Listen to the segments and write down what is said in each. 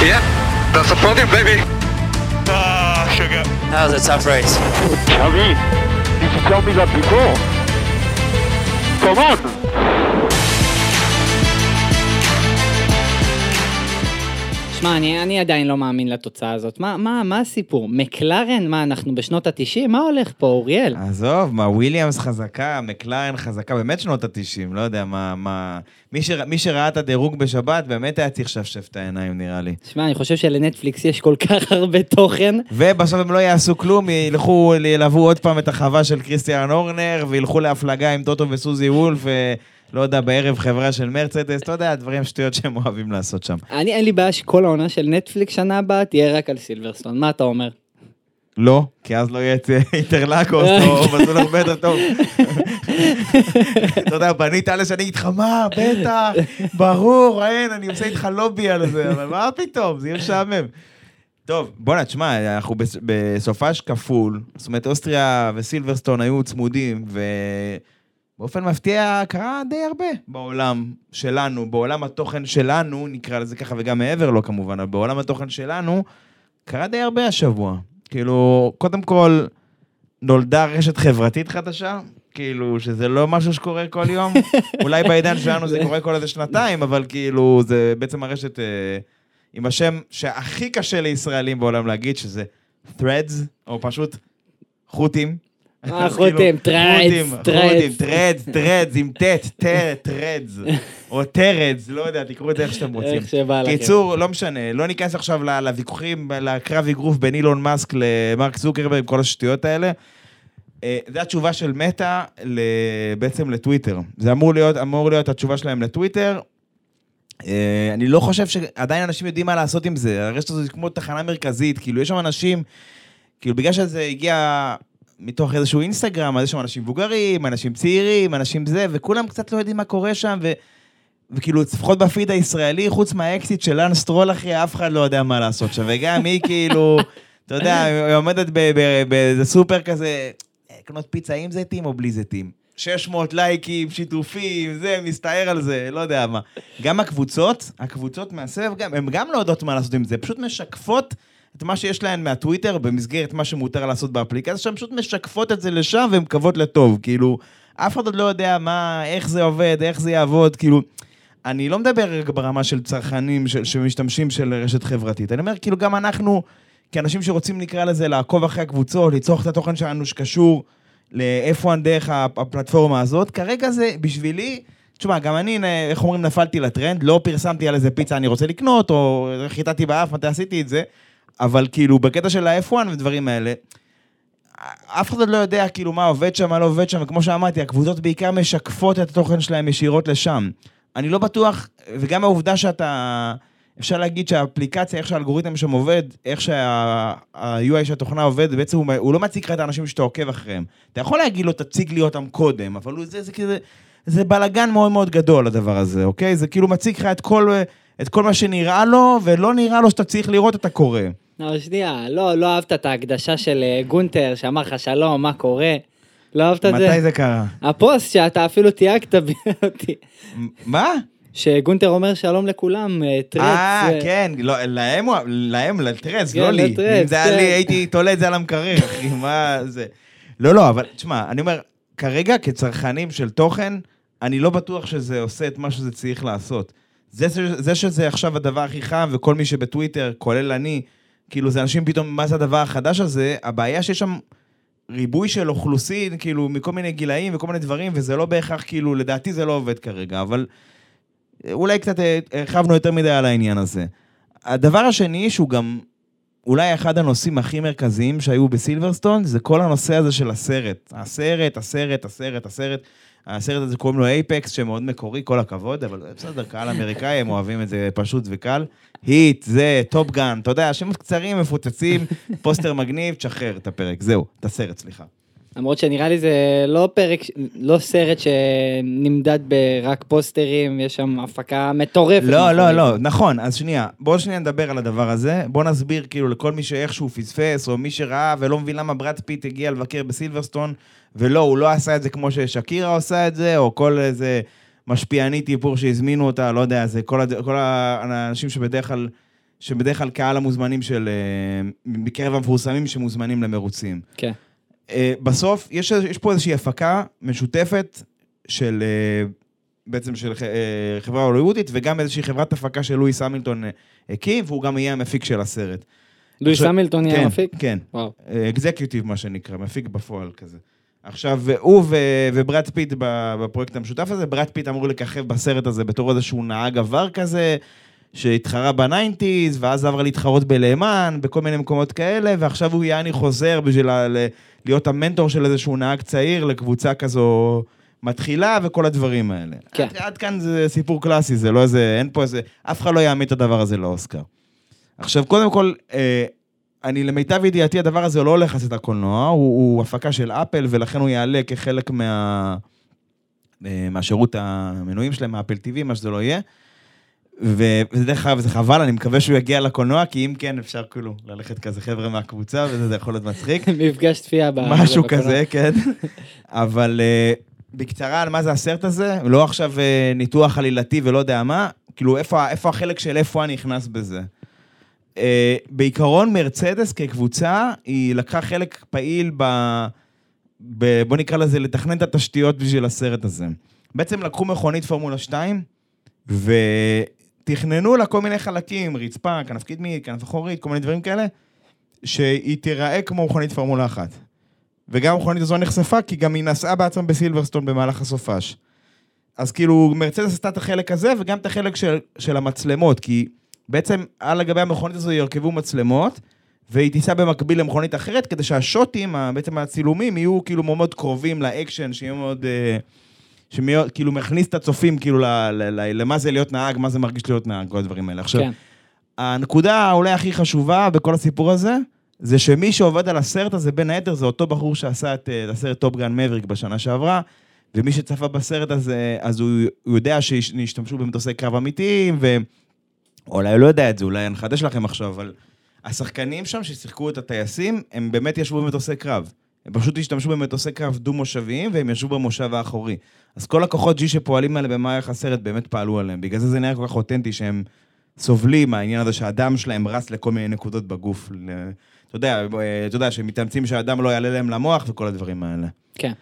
Yeah, that's the podium, baby. Ah, sugar. That was a tough race. Javi, you should tell me that before. Come on! שמע, אני, אני עדיין לא מאמין לתוצאה הזאת. מה, מה, מה הסיפור? מקלרן? מה, אנחנו בשנות ה-90? מה הולך פה, אוריאל? עזוב, מה, וויליאמס חזקה, מקלרן חזקה, באמת שנות ה-90, לא יודע מה, מה... מי, שר, מי שראה את הדירוג בשבת, באמת היה צריך לשפשף את העיניים, נראה לי. שמע, אני חושב שלנטפליקס יש כל כך הרבה תוכן. ובסוף הם לא יעשו כלום, ילכו, ילוו עוד פעם את החווה של קריסטיאן אורנר, וילכו להפלגה עם טוטו וסוזי וולף, ולא יודע, בערב חברה של מרצדס, אתה יודע, דברים שטויות שהם אוהבים לעשות שם. אני, אין לי בעיה שכל העונה של נטפליקס שנה הבאה תהיה רק על סילברסטון. מה אתה אומר? לא, כי אז לא יהיה את אינטרלקוס, או מסלול הרבה יותר טוב. אתה יודע, פנית אלה שאני אגיד לך, מה, בטח, ברור, אין, אני עושה איתך לובי על זה, אבל מה פתאום, זה יהיה משעמם. טוב, בוא'נה, תשמע, אנחנו בס- בסופש כפול, זאת אומרת, אוסטריה וסילברסטון היו צמודים, ובאופן מפתיע קרה די הרבה בעולם שלנו, בעולם התוכן שלנו, נקרא לזה ככה, וגם מעבר לו כמובן, אבל בעולם התוכן שלנו, קרה די הרבה השבוע. כאילו, קודם כל, נולדה רשת חברתית חדשה, כאילו, שזה לא משהו שקורה כל יום. אולי בעידן שלנו זה קורה כל איזה שנתיים, אבל כאילו, זה בעצם הרשת אה, עם השם שהכי קשה לישראלים בעולם להגיד, שזה Threads, או פשוט חוטים. אה, אז כאילו, חוטים, חוטים, Threads. Threads, Threads, עם ט', ט', Threads, או טרדס, לא יודע, תקראו את זה איך שאתם רוצים. איך שבא לכם. קיצור, לא משנה, לא ניכנס עכשיו לוויכוחים, לקרב אגרוף בין אילון מאסק למרק זוקרברג, כל השטויות האלה. אה, זו התשובה של מטא בעצם לטוויטר. זה אמור להיות, אמור להיות התשובה שלהם לטוויטר. אה, אני לא חושב שעדיין אנשים יודעים מה לעשות עם זה. הרשת הזאת היא כמו תחנה מרכזית, כאילו, יש שם אנשים, כאילו, בגלל שזה הגיע מתוך איזשהו אינסטגרם, אז יש שם אנשים מבוגרים, אנשים צעירים, אנשים זה, וכולם קצת לא יודעים מה קורה שם, ו... וכאילו, לפחות בפיד הישראלי, חוץ מהאקסיט של לאנס סטרול, אחי, אף אחד לא יודע מה לעשות שם. וגם היא כאילו, אתה יודע, היא עומדת באיזה סופר כזה, "אה, לקנות פיצה עם זיתים או בלי זיתים? 600 לייקים, שיתופים, זה, מסתער על זה, לא יודע מה. גם הקבוצות, הקבוצות מהסבב, גם, הן גם לא יודעות מה לעשות עם זה, פשוט משקפות את מה שיש להן מהטוויטר במסגרת מה שמותר לעשות באפליקציה, שהן פשוט משקפות את זה לשם והן מקוות לטוב, כאילו, אף אחד עוד לא יודע מה, איך זה עובד, איך זה יעבוד, כאילו, אני לא מדבר רק ברמה של צרכנים של, שמשתמשים של רשת חברתית, אני אומר, כאילו, גם אנחנו, כאנשים שרוצים, נקרא לזה, לעקוב אחרי הקבוצות, לצרוך את התוכן שלנו שקשור לאיפה דרך הפלטפורמה הזאת, כרגע זה בשבילי, תשמע, גם אני, איך אומרים, נפלתי לטרנד, לא פרסמתי על איזה פיצה אני רוצה לקנות, או חיטטתי באף, מתי עשיתי את זה, אבל כאילו, בקטע של ה-F1 ודברים האלה, אף אחד עוד לא יודע כאילו מה עובד שם, מה לא עובד שם, וכמו שאמרתי, הקבוצות בעיקר משקפות את התוכן שלהם ישירות לשם. אני לא בטוח, וגם העובדה שאתה, אפשר להגיד שהאפליקציה, איך שהאלגוריתם שם עובד, איך שה-UI של התוכנה עובד, בעצם הוא, הוא לא מציג לך את האנשים שאתה עוקב אחריהם. אתה יכול להגיד לו, תציג לי אותם קודם, אבל הוא, זה, זה כזה, זה בלאגן מאוד מאוד גדול הדבר הזה, אוקיי? זה כאילו מציג לך את כל, את כל מה שנראה לו, ולא נראה לו שאתה צריך לראות את הקורא. לא, שנייה, לא, לא אהבת את ההקדשה של אה, גונטר, שאמר לך שלום, מה קורה? לא אהבת את זה? מתי זה קרה? הפוסט שאתה אפילו תייגת בי אותי. מה? שגונטר אומר שלום לכולם, אה, טרץ. אה, אה, כן, לא, להם, להם, לטרץ, כן, לא לי. לטרץ, אם זה היה כן. לי, הייתי תולה את זה על המקרר, אחי, מה זה? לא, לא, אבל תשמע, אני אומר, כרגע כצרכנים של תוכן, אני לא בטוח שזה עושה את מה שזה צריך לעשות. זה, זה שזה עכשיו הדבר הכי חם, וכל מי שבטוויטר, כולל אני, כאילו, זה אנשים פתאום, מה זה הדבר החדש הזה? הבעיה שיש שם ריבוי של אוכלוסין, כאילו, מכל מיני גילאים וכל מיני דברים, וזה לא בהכרח, כאילו, לדעתי זה לא עובד כרגע, אבל אולי קצת אה, הרחבנו יותר מדי על העניין הזה. הדבר השני, שהוא גם אולי אחד הנושאים הכי מרכזיים שהיו בסילברסטון, זה כל הנושא הזה של הסרט. הסרט, הסרט, הסרט, הסרט. הסרט הזה קוראים לו Apex, שמאוד מקורי, כל הכבוד, אבל בסדר, קהל אמריקאי, הם אוהבים את זה פשוט וקל. Heat, זה, Top Gun, אתה יודע, שמות קצרים, מפוצצים, פוסטר מגניב, תשחרר את הפרק, זהו, את הסרט, סליחה. למרות שנראה לי זה לא פרק, לא סרט שנמדד ברק פוסטרים, יש שם הפקה מטורפת. לא, לא. לא, נכון, אז שנייה, בואו שנייה נדבר על הדבר הזה, בואו נסביר כאילו לכל מי שאיכשהו פספס, או מי שראה ולא מבין למה ברד פיט הגיע לבקר בסילברסטון, ולא, הוא לא עשה את זה כמו ששקירה עושה את זה, או כל איזה משפיענית איפור שהזמינו אותה, לא יודע, זה כל, הד... כל האנשים שבדרך כלל שבדרך כלל קהל המוזמנים של... אה, מקרב המפורסמים שמוזמנים למרוצים. כן. אה, בסוף, יש, יש פה איזושהי הפקה משותפת של... אה, בעצם של אה, חברה הוליוודית, וגם איזושהי חברת הפקה שלואיס המילטון אה, הקים, והוא גם יהיה המפיק של הסרט. לואיס המילטון יהיה כן, מפיק? כן. executive, מה שנקרא, מפיק בפועל כזה. עכשיו, הוא ו- וברד פיט בפרויקט המשותף הזה, ברד פיט אמור לככב בסרט הזה בתור איזשהו נהג עבר כזה, שהתחרה ב nineties, ואז עבר להתחרות בלה מאן, בכל מיני מקומות כאלה, ועכשיו הוא יעני חוזר בשביל ה- להיות המנטור של איזשהו נהג צעיר לקבוצה כזו מתחילה וכל הדברים האלה. כן. עד, עד כאן זה סיפור קלאסי, זה לא איזה, אין פה איזה, אף אחד לא יעמיד את הדבר הזה לאוסקר. עכשיו, קודם כל, אה, אני למיטב ידיעתי, הדבר הזה לא הולך לצאת הקולנוע, הוא, הוא הפקה של אפל, ולכן הוא יעלה כחלק מה, אה, מהשירות המנויים שלהם, מאפל TV, מה שזה לא יהיה. ו- וזה דרך אגב, זה חבל, אני מקווה שהוא יגיע לקולנוע, כי אם כן, אפשר כאילו ללכת כזה חבר'ה מהקבוצה, וזה זה יכול להיות מצחיק. מפגש צפייה. ב- משהו בקולנוע. כזה, כן. אבל אה, בקצרה על מה זה הסרט הזה, לא עכשיו אה, ניתוח עלילתי ולא יודע מה, כאילו איפה, איפה החלק של איפה אני נכנס בזה. אה, בעיקרון מרצדס כקבוצה, היא לקחה חלק פעיל ב... ב... בוא נקרא לזה לתכנן את התשתיות בשביל הסרט הזה. בעצם לקחו מכונית פורמולה 2, ותכננו לה כל מיני חלקים, רצפה, כנף קדמית, כנף אחורית, כל מיני דברים כאלה, שהיא תיראה כמו מכונית פורמולה 1. וגם המכונית הזו נחשפה, כי גם היא נסעה בעצמה בסילברסטון במהלך הסופש. אז כאילו, מרצדס עשתה את החלק הזה, וגם את החלק של, של המצלמות, כי בעצם על גבי המכונית הזו ירכבו מצלמות, והיא תיסע במקביל למכונית אחרת, כדי שהשוטים, בעצם הצילומים, יהיו כאילו מאוד קרובים לאקשן, שיהיו מאוד... אה, שמאוד, כאילו מכניס את הצופים כאילו ל, ל, ל, למה זה להיות נהג, מה זה מרגיש להיות נהג, כל הדברים האלה. עכשיו, כן. הנקודה אולי הכי חשובה בכל הסיפור הזה, זה שמי שעובד על הסרט הזה, בין היתר, זה אותו בחור שעשה את אה, את הסרט טופגן מבריק בשנה שעברה, ומי שצפה בסרט הזה, אז הוא, הוא יודע שהשתמשו במטוסי קרב אמיתיים, ואולי לא יודע את זה, אולי אני מחדש לכם עכשיו, אבל השחקנים שם ששיחקו את הטייסים, הם באמת ישבו במטוסי קרב. הם פשוט השתמשו במטוסי קרב דו-מושביים, והם ישבו במושב האחורי. אז כל הכוחות G שפועלים האלה במהלך הסרט באמת פעלו עליהם. בגלל זה זה נראה כל כך אותנטי שהם סובלים מהעניין הזה שהדם שלהם רץ לכל מיני נקודות בגוף. ל- אתה יודע, אה, אתה יודע, שהם מתאמצים שהדם לא יעלה להם למוח וכל הדברים האלה. כן.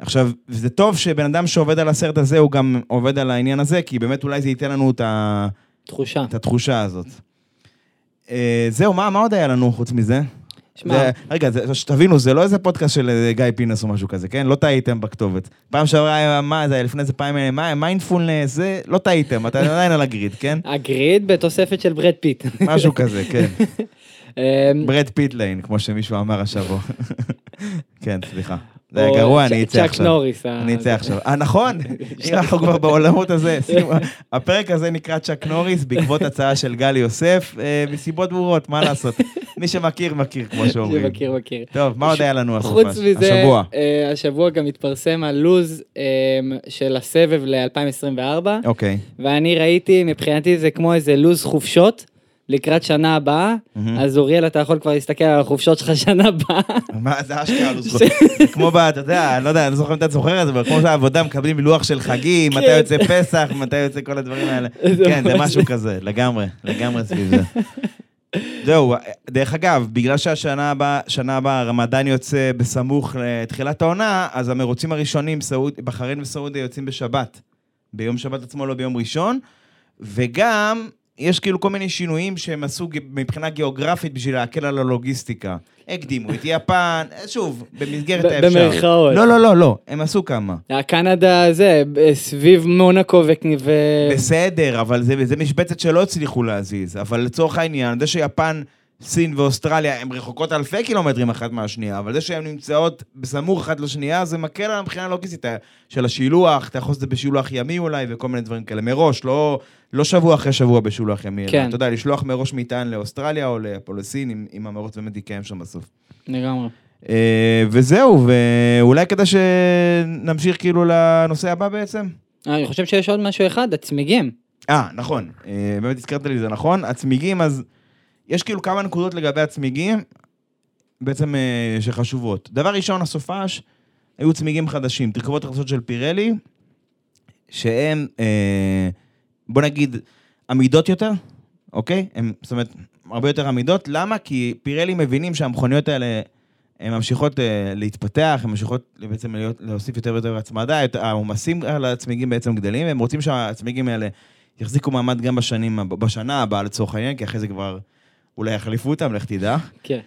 עכשיו, זה טוב שבן אדם שעובד על הסרט הזה, הוא גם עובד על העניין הזה, כי באמת אולי זה ייתן לנו את, ה... תחושה. את התחושה הזאת. אה, זהו, מה, מה עוד היה לנו חוץ מזה? זה, רגע, זה, שתבינו, זה לא איזה פודקאסט של אה, גיא פינס או משהו כזה, כן? לא טעיתם בכתובת. פעם שעברה היה, מה זה, לפני איזה פעם, מה, מיינדפולנס, זה, לא טעיתם, אתה עדיין על ה grid, כן? ה grid בתוספת של ברד פיט. משהו כזה, כן. אמ, ברד pit lane, כמו שמישהו אמר השבוע. כן, סליחה. זה היה גרוע, אני אצא עכשיו. נוריס. ה- אני אצא עכשיו. אה, נכון, אנחנו כבר בעולמות הזה. הפרק הזה נקרא צ'אק נוריס בעקבות הצעה של גלי יוסף, אה, מסיבות ברורות, מה לעשות? מי שמכיר, מכיר, כמו שאומרים. שמכיר, מכיר. טוב, מה עוד היה לנו הסופש? חוץ מזה, השבוע. אה, השבוע גם התפרסם הלוז אה, של הסבב ל-2024, אוקיי. ואני ראיתי, מבחינתי זה כמו איזה לוז חופשות לקראת שנה הבאה. אז אוריאל, אתה יכול כבר להסתכל על החופשות שלך שנה הבאה. מה זה אשכרה לו"ז חופשי? זה כמו ב... אתה יודע, אני לא יודע, אני לא זוכר אם אתה זוכר את זה, אבל כמו שהעבודה מקבלים לוח של חגים, מתי כן. יוצא פסח, מתי יוצא כל הדברים האלה. כן, זה משהו כזה, לגמרי, לגמרי סביב זה. זהו, דרך אגב, בגלל שהשנה הבאה, שנה הבאה, רמדאן יוצא בסמוך לתחילת העונה, אז המרוצים הראשונים, סעוד, בחריין וסעודיה יוצאים בשבת. ביום שבת עצמו, לא ביום ראשון. וגם, יש כאילו כל מיני שינויים שהם עשו מבחינה גיאוגרפית בשביל להקל על הלוגיסטיקה. הקדימו את יפן, שוב, במסגרת האפשר. במרכאות. לא, לא, לא, לא, הם עשו כמה. הקנדה זה, סביב מונקו ו... בסדר, אבל זה, זה משבצת שלא הצליחו להזיז. אבל לצורך העניין, זה שיפן, סין ואוסטרליה הן רחוקות אלפי קילומטרים אחת מהשנייה, אבל זה שהן נמצאות בסמוך אחת לשנייה, זה מקל על מבחינה הלוגיסטית של השילוח, אתה יכול לעשות את זה בשילוח ימי אולי, וכל מיני דברים כאלה. מראש, לא, לא שבוע אחרי שבוע בשילוח ימי, אלא, כן. אתה יודע, לשלוח מראש מטען לאוסטרליה או לפולסין, אם, אם המרוץ באמת יתקיים שם בסוף. לגמרי. אה, וזהו, ואולי כדי שנמשיך כאילו לנושא הבא בעצם? אני חושב שיש עוד משהו אחד, הצמיגים. אה, נכון. אה, באמת הזכרת לי, זה נכון. הצמיגים, אז יש כאילו כמה נקודות לגבי הצמיגים, בעצם אה, שחשובות. דבר ראשון, הסופש, היו צמיגים חדשים, תרכובות חדשות של פירלי, שהם, אה, בוא נגיד, עמידות יותר, אוקיי? הם, זאת אומרת, הרבה יותר עמידות. למה? כי פירלי מבינים שהמכוניות האלה, הן ממשיכות אה, להתפתח, הן ממשיכות בעצם להיות, להוסיף יותר ויותר הצמדה, העומסים על הצמיגים בעצם גדלים, והם רוצים שהצמיגים האלה יחזיקו מעמד גם בשנים, בשנה הבאה לצורך העניין, כי אחרי זה כבר אולי יחליפו אותם, לך תדע. כן.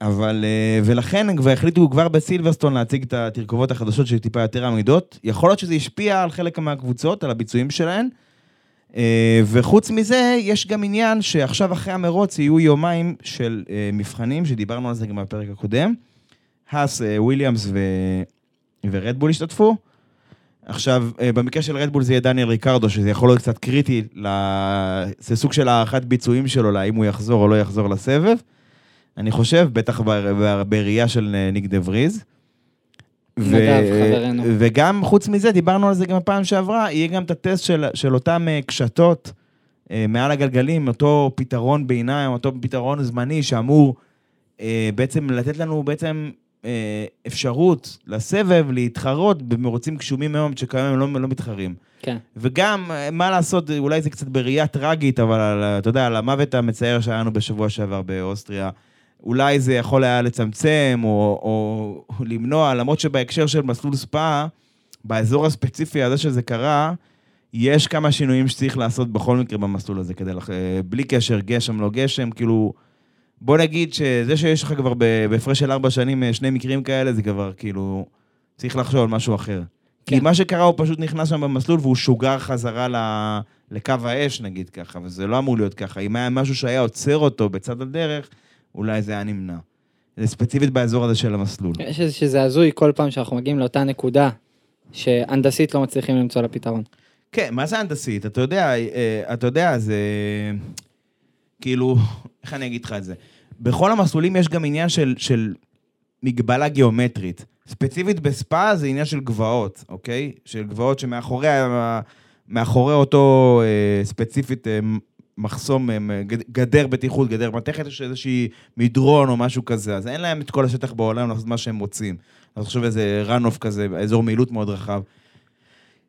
אבל, אה, ולכן הם כבר החליטו כבר בסילברסטון להציג את התרכובות החדשות שטיפה יותר עמידות. יכול להיות שזה השפיע על חלק מהקבוצות, על הביצועים שלהן. אה, וחוץ מזה, יש גם עניין שעכשיו אחרי המרוץ יהיו יומיים של אה, מבחנים, שדיברנו על זה גם בפרק הקודם. האס, אה, וויליאמס ו... ורדבול השתתפו. עכשיו, במקרה של רדבול זה יהיה דניאל ריקרדו, שזה יכול להיות קצת קריטי. זה סוג של הערכת ביצועים שלו, להאם הוא יחזור או לא יחזור לסבב. אני חושב, בטח בראייה של ניק דה וריז. נדב, חברנו. וגם חוץ מזה, דיברנו על זה גם בפעם שעברה, יהיה גם את הטסט של, של אותם אה, קשתות אה, מעל הגלגלים, אותו פתרון ביניים, אותו פתרון זמני שאמור אה, בעצם לתת לנו בעצם אפשרות לסבב להתחרות במרוצים גשומים מאוד, שכיום הם לא, לא מתחרים. כן. וגם, מה לעשות, אולי זה קצת בראייה טרגית, אבל אתה יודע, על המוות המצער שהיה לנו בשבוע שעבר באוסטריה, אולי זה יכול היה לצמצם או, או, למנוע, למרות שבהקשר של מסלול ספא, באזור הספציפי הזה שזה קרה, יש כמה שינויים שצריך לעשות בכל מקרה במסלול הזה, כדי לח... אה, בלי קשר, גשם, לא גשם, כאילו... בוא נגיד שזה שיש לך כבר בהפרש של ארבע שנים אה, שני מקרים כאלה, זה כבר כאילו... צריך לחשוב על משהו אחר. כי כן. מה שקרה, הוא פשוט נכנס שם במסלול והוא שוגר חזרה ל... לקו האש, נגיד ככה, וזה לא אמור להיות ככה. אם היה משהו שהיה עוצר אותו בצד הדרך, אולי זה היה נמנע. זה ספציפית באזור הזה של המסלול. יש איזה שזה הזוי כל פעם שאנחנו מגיעים לאותה נקודה, שהנדסית לא מצליחים למצוא לה פתרון. כן, מה זה הנדסית? אתה יודע, אה, אתה יודע, זה... כאילו, איך אני אגיד לך את זה? בכל המסלולים יש גם עניין של, של מגבלה גיאומטרית. ספציפית בספא זה עניין של גבעות, אוקיי? של גבעות שמאחורי מאחורי אותו אה, ספציפית אה, מחסום, אה, גד- גדר בטיחות, גדר מתכת, יש איזושהי מדרון או משהו כזה, אז אין להם את כל השטח בעולם לעשות מה שהם רוצים. אז תחשוב איזה run-off כזה, אזור מעילות מאוד רחב.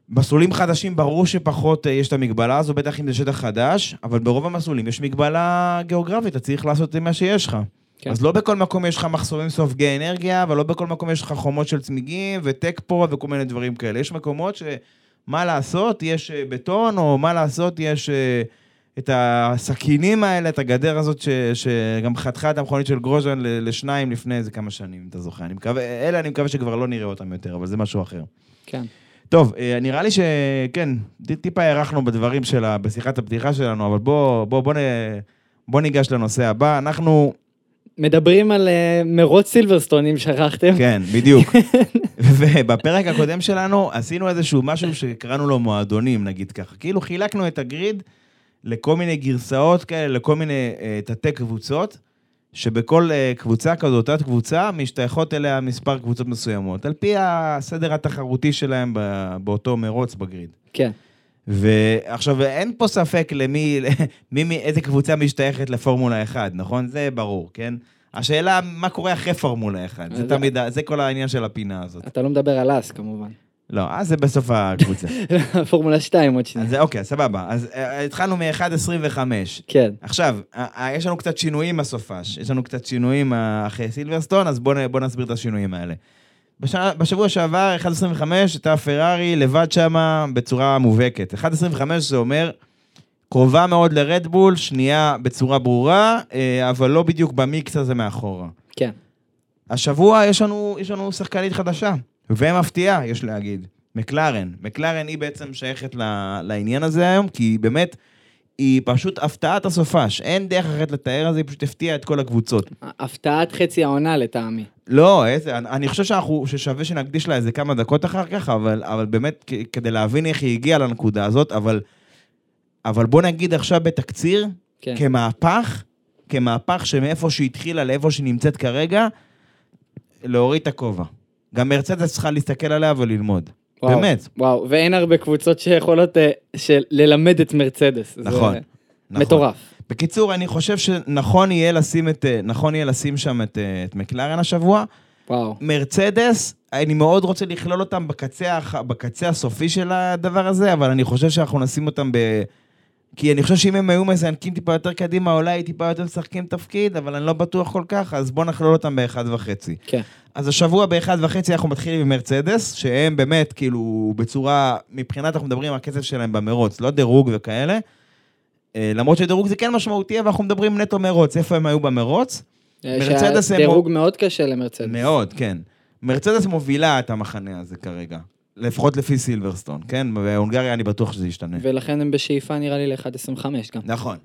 מסלולים חדשים, ברור שפחות אה, יש את המגבלה הזו, בטח אם זה שטח חדש, אבל ברוב המסלולים יש מגבלה גיאוגרפית, אתה צריך לעשות עם מה שיש לך. כן. אז לא בכל מקום יש לך מחסומים סופגי אנרגיה, אבל לא בכל מקום יש לך חומות של צמיגים וטק פה וכל מיני דברים כאלה. יש מקומות שמה לעשות, יש אה, בטון, או מה לעשות, יש את הסכינים האלה, את הגדר הזאת, ש, שגם חתכה את המכונית של גרוז'ן לשניים לפני איזה כמה שנים, אתה זוכר. אני מקווה, אלה אני מקווה שכבר לא נראה אותם יותר, אבל זה משהו אחר. כן. טוב, אה, נראה לי שכן, טיפה הארכנו בדברים שלה, בשיחת הפתיחה שלנו, אבל בוא, בוא, בוא, נ... בוא ניגש לנושא הבא. אנחנו, מדברים על אה, מרוץ סילברסטון, אם שכחתם. כן, בדיוק. ובפרק הקודם שלנו עשינו איזשהו משהו שקראנו לו מועדונים, נגיד ככה. כאילו חילקנו את הגריד לכל מיני גרסאות כאלה, לכל מיני אה, תתי קבוצות, שבכל אה, קבוצה כזאת, תת קבוצה, משתייכות אליה מספר קבוצות מסוימות, על פי הסדר התחרותי שלהם ב- באותו מרוץ בגריד. כן. ועכשיו, אין פה ספק למי, מי, מי, איזה קבוצה משתייכת לפורמולה 1, נכון? זה ברור, כן? השאלה, מה קורה אחרי פורמולה 1? זה תמיד, זה כל העניין של הפינה הזאת. אתה לא מדבר על אס, כמובן. לא, אז זה בסוף הקבוצה. פורמולה 2 עוד שנייה. אז אוקיי, סבבה. אז אה, התחלנו מ-1.25. כן. עכשיו, אה, אה, יש לנו קצת שינויים בסופש. יש לנו קצת שינויים אחרי סילברסטון, אז בואו בוא נסביר את השינויים האלה. בשנה, בשבוע שעבר, 1.25, הייתה פרארי לבד שמה בצורה מובהקת. 1.25 זה אומר קרובה מאוד לרדבול, שנייה בצורה ברורה, אבל לא בדיוק במיקס הזה מאחורה. כן. השבוע יש לנו, יש לנו שחקנית חדשה, ומפתיעה, יש להגיד. מקלרן. מקלרן היא בעצם שייכת לעניין הזה היום, כי היא באמת, היא פשוט הפתעת הסופש. אין דרך אחרת לתאר את זה, היא פשוט הפתיעה את כל הקבוצות. הפתעת חצי העונה לטעמי. לא, איזה, אני, חושב שאנחנו, ששווה שנקדיש לה איזה כמה דקות אחר כך, אבל, אבל באמת, כדי להבין איך היא הגיעה לנקודה הזאת, אבל, אבל בוא נגיד עכשיו בתקציר, כן. כמהפך, כמהפך שמאיפה שהיא התחילה לאיפה שהיא נמצאת כרגע, להוריד את הכובע. גם מרצדס צריכה להסתכל עליה וללמוד. וואו, באמת. וואו, ואין הרבה קבוצות שיכולות אה, של- ללמד את מרצדס. זה נכון, נכון. מטורף. בקיצור, אני חושב שנכון יהיה לשים, את, אה, נכון יהיה לשים שם את, אה, את מקלרן השבוע. וואו. מרצדס, אני מאוד רוצה לכלול אותם בקצה, בקצה הסופי של הדבר הזה, אבל אני חושב שאנחנו נשים אותם ב... כי אני חושב שאם הם היו מזנקים טיפה יותר קדימה, אולי טיפה יותר משחקים תפקיד, אבל אני לא בטוח כל כך, אז בואו נכלול אותם באחד וחצי. כן. אז השבוע באחד וחצי אנחנו מתחילים עם מרצדס, שהם באמת, כאילו, בצורה, מבחינת אנחנו מדברים על הקצב שלהם במרוץ, לא דירוג וכאלה. אה, למרות שדירוג זה כן משמעותי, אבל אנחנו מדברים נטו מרוץ, איפה הם היו במרוץ? מרצדס הם- דירוג מאוד קשה למרצדס. מאוד, כן. מרצדס מובילה את המחנה הזה כרגע. לפחות לפי סילברסטון, כן? בהונגריה אני בטוח שזה ישתנה. ולכן הם בשאיפה נראה לי ל-1.25 גם. נכון.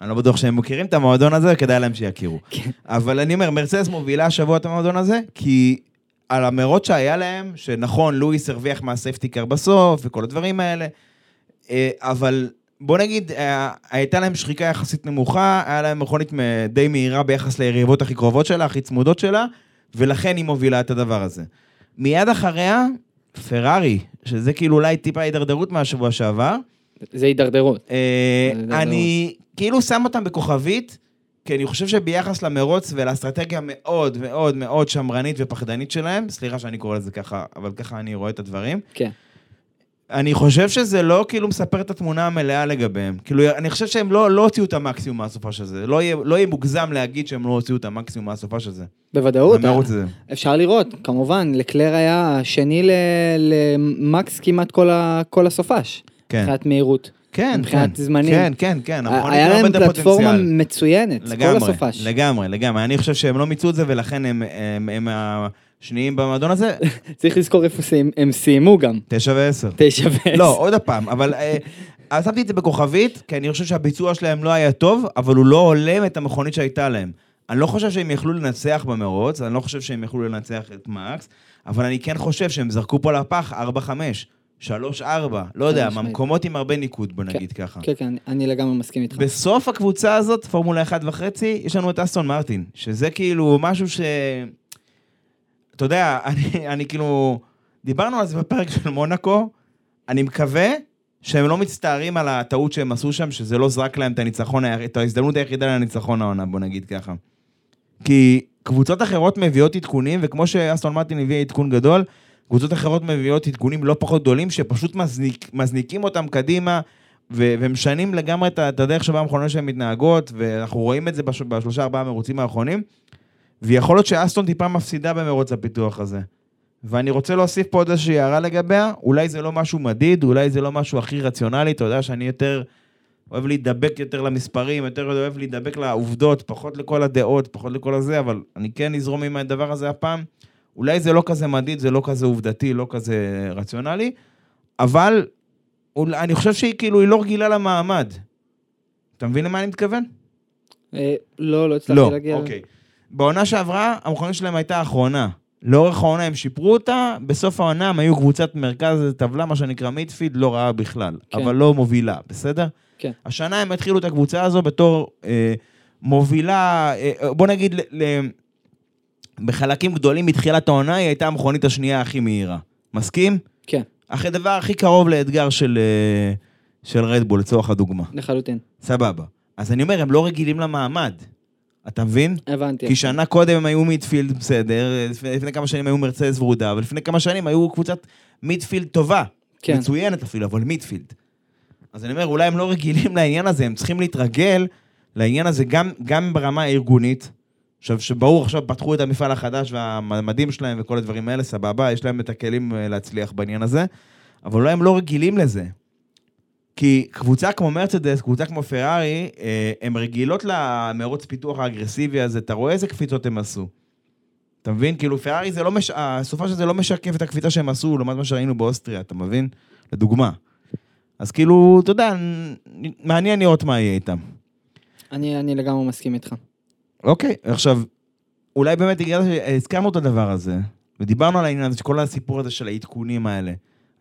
אני לא בטוח שהם מכירים את המועדון הזה, כדאי להם שיכירו. כן. אבל אני אומר, מרצדס מובילה השבוע את המועדון הזה, כי על המרוץ שהיה להם, שנכון, לואיס הרוויח מה safety car בסוף, וכל הדברים האלה, אה, אבל בוא נגיד, אה, הייתה להם שחיקה יחסית נמוכה, היה להם מכונית די מהירה ביחס ליריבות הכי קרובות שלה, הכי צמודות שלה, ולכן היא מובילה את הדבר הזה. מיד אחריה, פרארי, שזה כאילו אולי טיפה הידרדרות מהשבוע שעבר, זה הידרדרות. אה, זה דבר אני כאילו שם אותם בכוכבית, כי אני חושב שביחס למרוץ ולאסטרטגיה מאוד מאוד מאוד שמרנית ופחדנית שלהם, סליחה שאני קורא לזה ככה, אבל ככה אני רואה את הדברים, כן. אני חושב שזה לא כאילו מספר את התמונה המלאה לגביהם. כאילו, אני חושב שהם לא, לא הוציאו את המקסימום מהסופה של זה. לא יהיה, לא יהיה מוגזם להגיד שהם לא הוציאו את המקסימום מהסופה של זה. בוודאות. המרוץ הזה. אפשר לראות, כמובן, לקלר היה שני ל- למקס כמעט כל ה- כל הסופש. כן. מבחינת מהירות. כן, מבחינת כן. זמנים. כן, כן, כן. המכונית היה להם פלטפורמה. מצוינת, כל לגמרי, הסופש. לגמרי, לגמרי. אני חושב שהם לא מיצו את זה, ולכן הם, הם, הם השניים במועדון הזה, צריך לזכור איפה סיים- הם סיימו גם. תשע ועשר. תשע ועשר. לא, עוד פעם, אבל אה, אז שמתי את זה בכוכבית, כי אני חושב שהביצוע שלהם לא היה טוב, אבל הוא לא הולם את המכונית שהייתה להם. אני לא חושב שהם יכלו לנצח במרוץ, אני לא חושב שהם יכלו לנצח את מקס, אבל אני כן חושב שהם זרקו פה לפח 4-5, 3-4, לא יודע, משמעית. מהמקומות עם הרבה ניקוד, בוא נגיד ככה. כן, כן, אני לגמרי מסכים איתך. בסוף הקבוצה הזאת, פורמולה 1 וחצי, יש לנו את אסטון מרטין, שזה כאילו משהו ש... אתה יודע, אני, אני כאילו... דיברנו על זה בפרק של מונאקו, אני מקווה שהם לא מצטערים על הטעות שהם עשו שם, שזה לא זרק להם את הניצחון, את ההזדמנות היחידה לניצחון העונה, בוא נגיד ככה. כי קבוצות אחרות מביאות עדכונים, וכמו שאסטון מרטין הביא עדכון גדול, קבוצות אחרות מביאות עדכונים לא פחות גדולים, שפשוט מזניק, מזניקים אותם קדימה, ו- ומשנים לגמרי את, הדרך שבה המכונות שלהם מתנהגות, ואנחנו רואים את זה בש- בשלושה ארבעה מרוצים האחרונים, ויכול להיות שאסטון טיפה מפסידה במרוץ הפיתוח הזה. ואני רוצה להוסיף פה עוד איזושהי הערה לגביה, אולי זה לא משהו מדיד, אולי זה לא משהו הכי רציונלי, אתה יודע שאני יותר אוהב להידבק יותר למספרים, יותר אוהב להידבק לעובדות, פחות לכל הדעות, פחות לכל הזה, אבל אני כן אזרום עם הדבר הזה הפעם. אולי זה לא כזה מדיד, זה לא כזה עובדתי, לא כזה רציונלי, אבל אולי, אני חושב שהיא כאילו, היא לא רגילה למעמד. אתה מבין למה אני מתכוון? אה, לא, לא הצלחתי לא, להגיע. אוקיי. בעונה שעברה, המכונית שלהם הייתה האחרונה. לאורך העונה הם שיפרו אותה, בסוף העונה הם היו קבוצת מרכז טבלה, מה שנקרא מידפיד, לא רעה בכלל, כן. אבל לא מובילה, בסדר? כן. השנה הם התחילו את הקבוצה הזו בתור אה, מובילה, אה, בוא נגיד, ל, ל, בחלקים גדולים מתחילת העונה, היא הייתה המכונית השנייה הכי מהירה. מסכים? כן, אחרי דבר הכי קרוב לאתגר של, אה, של רדבול, לצורך הדוגמה. לחלוטין. סבבה. אז אני אומר, הם לא רגילים למעמד. אתה מבין? הבנתי. כי שנה קודם הם היו מידפילד בסדר, לפני, כמה שנים היו מרצדס ורודה, אבל לפני כמה שנים היו קבוצת מידפילד טובה. כן. מצוינת אפילו, אבל מידפילד. אז אני אומר, אולי הם לא רגילים לעניין הזה, הם צריכים להתרגל לעניין הזה גם, גם ברמה הארגונית. עכשיו, שברור, עכשיו פתחו את המפעל החדש והמדים שלהם וכל הדברים האלה, סבבה, יש להם את הכלים אה, להצליח בעניין הזה, אבל אולי הם לא רגילים לזה. כי קבוצה כמו מרצדס, קבוצה כמו פרארי, אה, הן רגילות למרוץ פיתוח האגרסיבי הזה, אתה רואה איזה קפיצות הם עשו. אתה מבין? כאילו פרארי זה לא מש... הסופה של זה לא משקף את הקפיצה שהם עשו לעומת מה שראינו באוסטריה, אתה מבין? לדוגמה. אז כאילו, אתה יודע, מעניין לראות מה יהיה איתם. אני אני לגמרי מסכים איתך. אוקיי, עכשיו, אולי באמת הגיע שהזכרנו את הדבר הזה, ודיברנו על העניין הזה, כל הסיפור הזה של העדכונים האלה.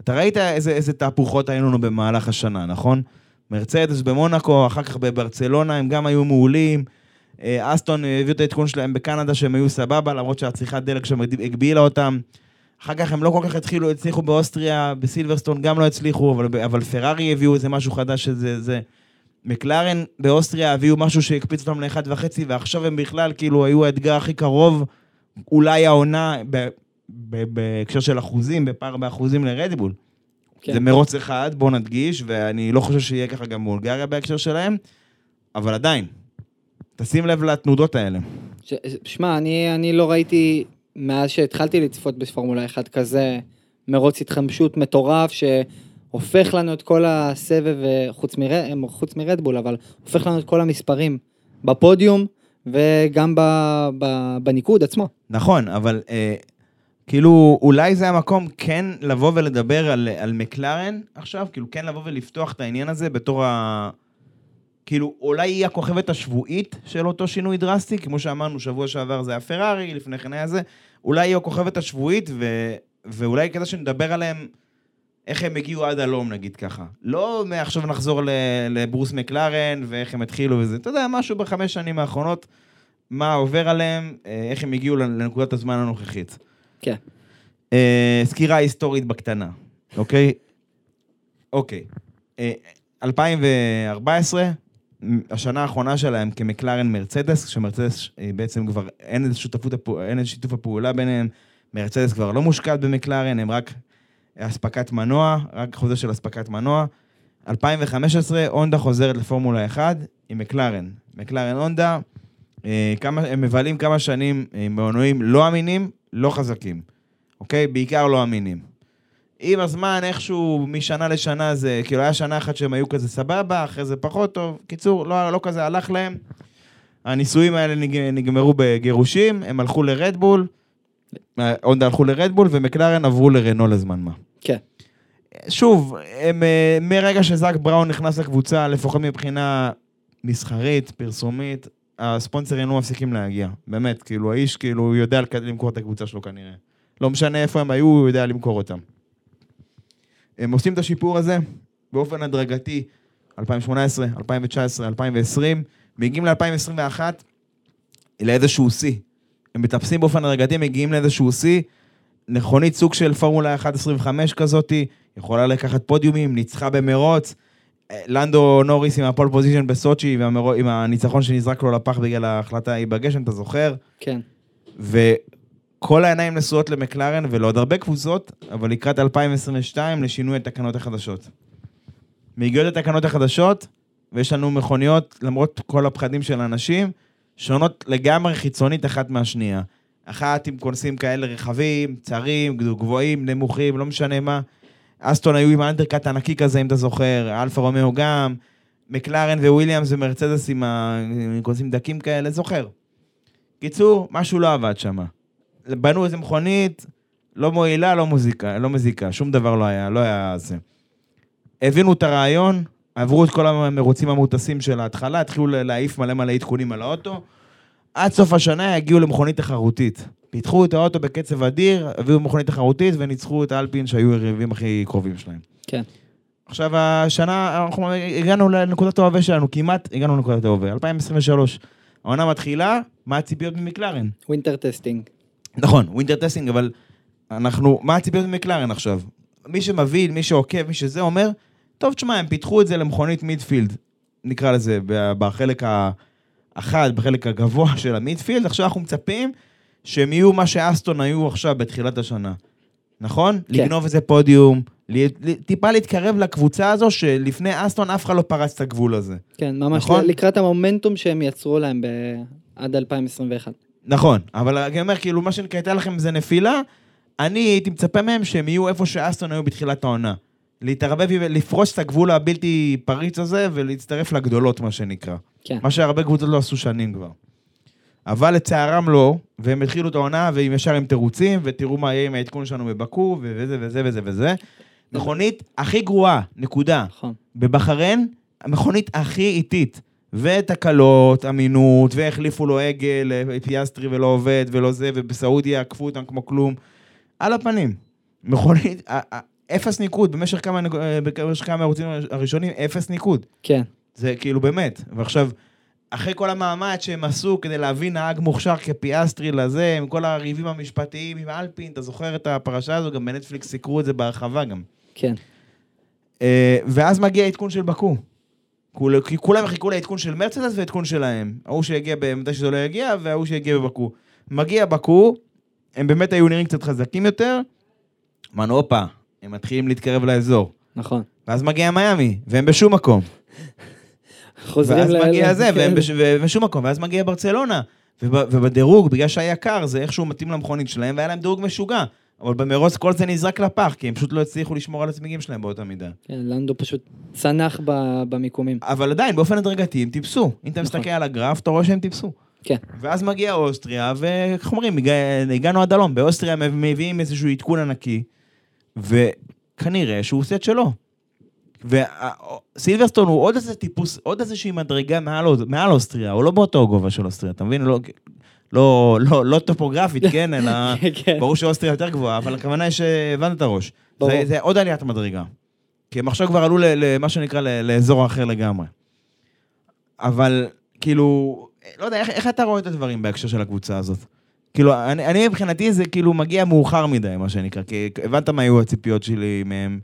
אתה ראית איזה, איזה תהפוכות היו לנו במהלך השנה, נכון? מרצדס במונאקו, אחר כך בברצלונה, הם גם היו מעולים. אה, אסטון הביאו את העדכון שלהם בקנדה שהם היו סבבה, למרות שהצריכת דלק שם הגבילה אותם. אחר כך הם לא כל כך התחילו, הצליחו באוסטריה, בסילברסטון גם לא הצליחו, אבל, אבל פרארי הביאו איזה משהו חדש שזה... זה. מקלרן באוסטריה הביאו משהו שהקפיץ אותם לאחד וחצי, ועכשיו הם בכלל כאילו היו האתגר הכי קרוב, אולי העונה, בהקשר של אחוזים, בפער באחוזים לרדבול. כן. זה מרוץ אחד, בוא נדגיש, ואני לא חושב שיהיה ככה גם בולגריה בהקשר שלהם, אבל עדיין, תשים לב לתנודות האלה. ש- שמע, אני, אני לא ראיתי, מאז שהתחלתי לצפות בפורמולה 1 כזה, מרוץ התחמשות מטורף, שהופך לנו את כל הסבב, אה, חוץ, מר, חוץ מרדבול, אבל הופך לנו את כל המספרים בפודיום, וגם ב, ב, בניקוד עצמו. נכון, אבל אה, כאילו, אולי זה המקום כן לבוא ולדבר על, על מקלרן עכשיו, כאילו כן לבוא ולפתוח את העניין הזה בתור ה... כאילו, אולי היא הכוכבת השבועית של אותו שינוי דרסטי, כמו שאמרנו, שבוע שעבר זה היה פרארי, לפני כן היה זה, אולי היא הכוכבת השבועית, ו... ואולי כזה שנדבר עליהם, איך הם הגיעו עד הלום, נגיד ככה. לא מעכשיו נחזור. לברוס מקלרן, ואיך הם התחילו וזה, אתה יודע, משהו בחמש שנים האחרונות, מה עובר עליהם, אה, איך הם הגיעו לנקודת הזמן הנוכחית. כן. אה, סקירה היסטורית בקטנה, אוקיי? אוקיי. אה, 2014, מ- השנה האחרונה שלהם כמקלרן מרצדס, כשמרצדס אה, בעצם כבר אין את שותפות, אין את שיתוף הפעולה ביניהם, מרצדס כבר לא מושקעת במקלרן, הם רק אספקת מנוע, רק חוזה של אספקת מנוע. 2015, הונדה חוזרת לפורמולה 1 עם מקלרן. מקלרן הונדה, אה, הם מבלים כמה שנים אה, עם מנועים לא אמינים, לא חזקים. אוקיי? בעיקר לא אמינים. עם הזמן, איכשהו, משנה לשנה זה, כאילו, היה שנה אחת שהם היו כזה סבבה, אחרי זה פחות טוב. קיצור, לא, לא כזה הלך להם. הניסויים האלה נג, נגמרו בגירושים, הם הלכו לרדבול, אה, הונדה הלכו לרדבול, ומקלרן עברו לרנו לזמן מה. כן. שוב, הם, אה, מרגע שזאק בראון נכנס לקבוצה, לפחות מבחינה מסחרית, פרסומית, הספונסרים לא מפסיקים להגיע. באמת, כאילו, האיש, כאילו, יודע למכור את הקבוצה שלו כנראה. לא משנה איפה הם היו, הוא יודע למכור אותם. הם עושים את השיפור הזה באופן הדרגתי, 2018, 2019, 2020, מגיעים ל-2021 לאיזשהו שיא. הם מטפסים באופן הדרגתי, מגיעים לאיזשהו שיא, מכונית סוג של פורמולה 1.25 כזאתי, יכולה לקחת פודיומים, ניצחה במרוץ. לנדו נוריס עם הפול פוזיישן בסוצ'י, והמרו- עם הניצחון שנזרק לו לפח בגלל ההחלטה ההיא בגשם, אתה זוכר? כן. וכל העיניים נשואות למקלרן ולעוד הרבה קבוצות, אבל לקראת 2022 לשינוי התקנות החדשות. מגיעות התקנות החדשות, ויש לנו מכוניות, למרות כל הפחדים של האנשים, שונות לגמרי חיצונית אחת מהשנייה. אחת עם כונסים כאלה רחבים, צרים, גבוהים, נמוכים, לא משנה מה. אסטון היו עם ה undercut הענקי כזה, אם אתה זוכר, אלפה רומאו גם, מקלרן וויליאמס ומרצדס עם ה- עם כונסים דקים כאלה, זוכר. קיצור, משהו לא עבד שם. בנו איזה מכונית, לא מועילה, לא מוזיקה, לא מזיקה, שום דבר לא היה, לא היה זה. הבינו את הרעיון, עברו את כל המרוצים המוטסים של ההתחלה, התחילו להעיף מלא מלא עדכונים על האוטו. עד סוף השנה יגיעו למכונית תחרותית. פיתחו את האוטו בקצב אדיר, הביאו מכונית תחרותית וניצחו את האלפין שהיו היריבים הכי קרובים שלהם. כן. עכשיו, השנה, אנחנו הגענו לנקודת ההווה שלנו, כמעט הגענו לנקודת ההווה, 2023. העונה מתחילה, מה הציפיות ממקלרן? winter testing. נכון, winter testing, אבל אנחנו, מה הציפיות ממקלרן עכשיו? מי שמבין, מי שעוקב, מי שזה אומר, טוב, תשמע, הם פיתחו את זה למכונית midfield, נקרא לזה, בחלק האחד, בחלק הגבוה של ה midfield, עכשיו אנחנו מצפים שהם יהיו מה שאסטון היו עכשיו בתחילת השנה. נכון? כן. לגנוב איזה פודיום, טיפה להתקרב לקבוצה הזו, שלפני אסטון אף אחד לא פרץ את הגבול הזה. כן, ממש נכון? לקראת המומנטום שהם יצרו להם ב... עד 2021. נכון, אבל אני אומר, כאילו, מה שנקרא לכם זה נפילה, אני הייתי מצפה מהם שהם יהיו איפה שאסטון היו בתחילת העונה. להתערבב, לפרוץ את הגבול הבלתי פריץ הזה ולהצטרף לגדולות, מה שנקרא. כן. מה שהרבה קבוצות לא עשו שנים כבר. אבל לצערם לא, והם התחילו את העונה, והם ישר עם תירוצים, ותראו מה יהיה עם העדכון שלנו בבאקו, וזה וזה וזה וזה. מכונית הכי גרועה, נקודה. נכון. בבחריין, המכונית הכי איטית. ותקלות, אמינות, והחליפו לו הגה, פיאסטרי ולא עובד ולא זה, ובסעודיה עקפו אותם כמו כלום. על הפנים. מכונית, אפס ניקוד, במשך כמה, אה, במשך כמה מרוצים הראשונים, אפס ניקוד. כן. זה כאילו באמת. ועכשיו, אחרי כל המאמץ שהם עשו כדי להביא נהג מוכשר כפיאסטרי לזה, עם כל הריבים המשפטיים עם אלפין, אתה זוכר את הפרשה הזו? גם בנטפליקס סיקרו את זה בהרחבה גם. כן. אה, ואז מגיע העדכון של בקו. כי כולם חיכו לעדכון של מרצדס ועדכון שלהם. ההוא שיגיע מתי שזה לא יגיע, וההוא שיגיע בבקו. מגיע בקו, הם באמת היו נראים קצת חזקים יותר. אמרנו, הופה, הם מתחילים להתקרב לאזור. נכון. ואז מגיע מיאמי, והם בשום מקום. חוזרים ואז ל- מגיע זה, כן. והם בש- בשום מקום, ואז מגיע ברצלונה. וב- ובדירוג, בגלל שהיה קר, זה איכשהו מתאים למכונית שלהם, והיה להם דירוג משוגע. אבל במרוץ כל זה נזרק לפח, כי הם פשוט לא הצליחו לשמור על הצמיגים שלהם באותה מידה. כן, לנדו פשוט צנח ב- במיקומים. אבל עדיין, באופן הדרגתי, הם טיפסו. אם אתה נכון. מסתכל על הגרף, אתה רואה שהם טיפסו. כן. ואז מגיע אוסטריה, ואיך אומרים, הגע- הגענו עד הלום. באוסטריה מביאים איזשהו עדכון ענקי, וכנראה שהוא עושה את שלו. וסילברסטון הוא עוד איזה טיפוס, עוד איזושהי מדרגה מעל, מעל אוסטריה, הוא לא באותו גובה של אוסטריה, אתה מבין? לא, לא, לא, לא טופוגרפית, כן, אלא כן. ברור שאוסטריה יותר גבוהה, אבל הכוונה היא שהבנת את הראש. ברור. זה, זה עוד עליית מדרגה. כי הם עכשיו כבר עלו למה שנקרא לאזור אחר לגמרי. אבל כאילו, לא יודע, איך, איך אתה רואה את הדברים בהקשר של הקבוצה הזאת? כאילו, אני, אני מבחינתי זה כאילו מגיע מאוחר מדי, מה שנקרא, כי הבנת מה היו הציפיות שלי מהם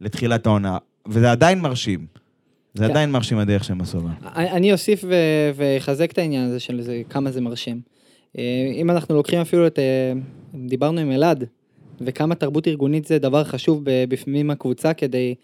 לתחילת העונה, וזה עדיין מרשים. זה כן. עדיין מרשים הדרך שהם עשו בה. אני אוסיף ואחזק את העניין הזה של זה, כמה זה מרשים. אה, אם אנחנו לוקחים אפילו את, אה, דיברנו עם אלעד, וכמה תרבות ארגונית זה דבר חשוב בפנים הקבוצה כדי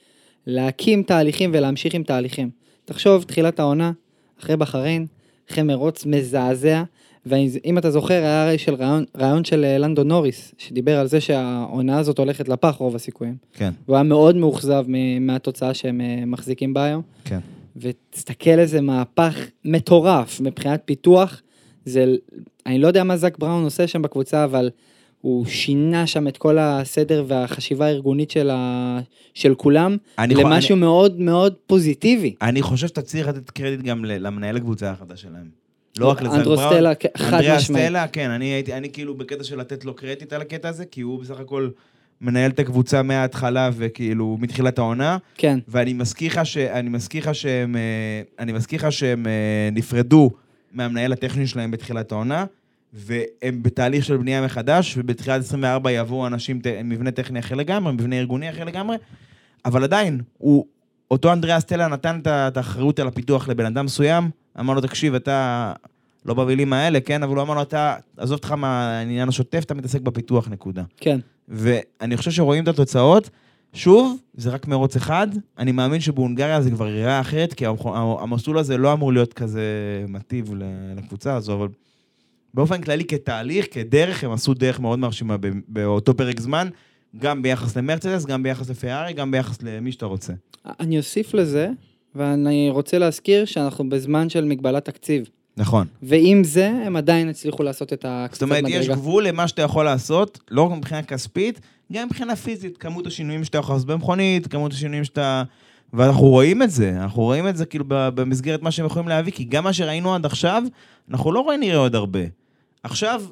להקים תהליכים ולהמשיך עם תהליכים. תחשוב, תחילת העונה, אחרי בחריין, אחרי מרוץ מזעזע, ואם אתה זוכר, היה הרי של רעיון, רעיון של אה, לנדו נוריס, שדיבר על זה שהעונה הזאת הולכת לפח רוב הסיכויים. כן, והוא היה מאוד מאוכזב מהתוצאה שהם אה, מחזיקים בה היום. כן. ותסתכל איזה מהפך מטורף מבחינת פיתוח. זה, אני לא יודע מה זק בראון עושה שם בקבוצה, אבל הוא שינה שם את כל הסדר והחשיבה הארגונית של, ה, של כולם, אני למשהו מאוד מאוד פוזיטיבי. אני חושב שאתה צריך לתת קרדיט גם למנהל הקבוצה החדש שלהם. לא רק אנדרו בראון. סטלה, כן, חד משמעית. סטלה, כן, אני הייתי, אני כאילו בקטע של לתת לו קרדיט על הקטע הזה, כי הוא בסך הכל מנהל את הקבוצה מההתחלה וכאילו מתחילת העונה, כן, ואני מזכיר לך ש... אני מזכיר לך שהם... אה, אני מזכיר לך שהם אה, נפרדו מהמנהל הטכני שלהם בתחילת העונה, והם בתהליך של בנייה מחדש, ובתחילת 24 יבואו אנשים עם מבנה טכני אחר לגמרי, מבנה ארגוני אחר לגמרי, אבל עדיין, הוא... אותו אנדריאה סטלה נתן את האחריות על הפיתוח לבן אדם מסוים, אמר לו, תקשיב, אתה לא במילים האלה, כן, אבל הוא אמר לו, אתה, עזוב אותך מהעניין השוטף, אתה מתעסק בפיתוח, נקודה. כן, ואני חושב שרואים את התוצאות. שוב, זה רק מרוץ אחד. אני מאמין שבהונגריה זה כבר יראה אחרת, כי המסלול הזה לא אמור להיות כזה מטיב לקבוצה הזו, אבל באופן כללי כתהליך, כדרך, הם עשו דרך מאוד מרשימה באותו פרק זמן, גם ביחס למרצדס, גם ביחס לפרארי, גם ביחס למי שאתה רוצה. אני אוסיף לזה, ואני רוצה להזכיר שאנחנו בזמן של מגבלת תקציב. נכון. ועם זה, הם עדיין הצליחו לעשות את זאת הקצת אומרת, יש מדרגה. גבול למה שאתה יכול לעשות, לא רק מבחינה כספית, גם מבחינה פיזית, כמות השינויים שאתה יכול לעשות במכונית, כמות השינויים שאתה... ואנחנו רואים את זה, אנחנו רואים את זה כאילו במסגרת מה שהם יכולים להביא, כי גם מה שראינו עד עכשיו, אנחנו לא רואים נראה עוד הרבה. עכשיו,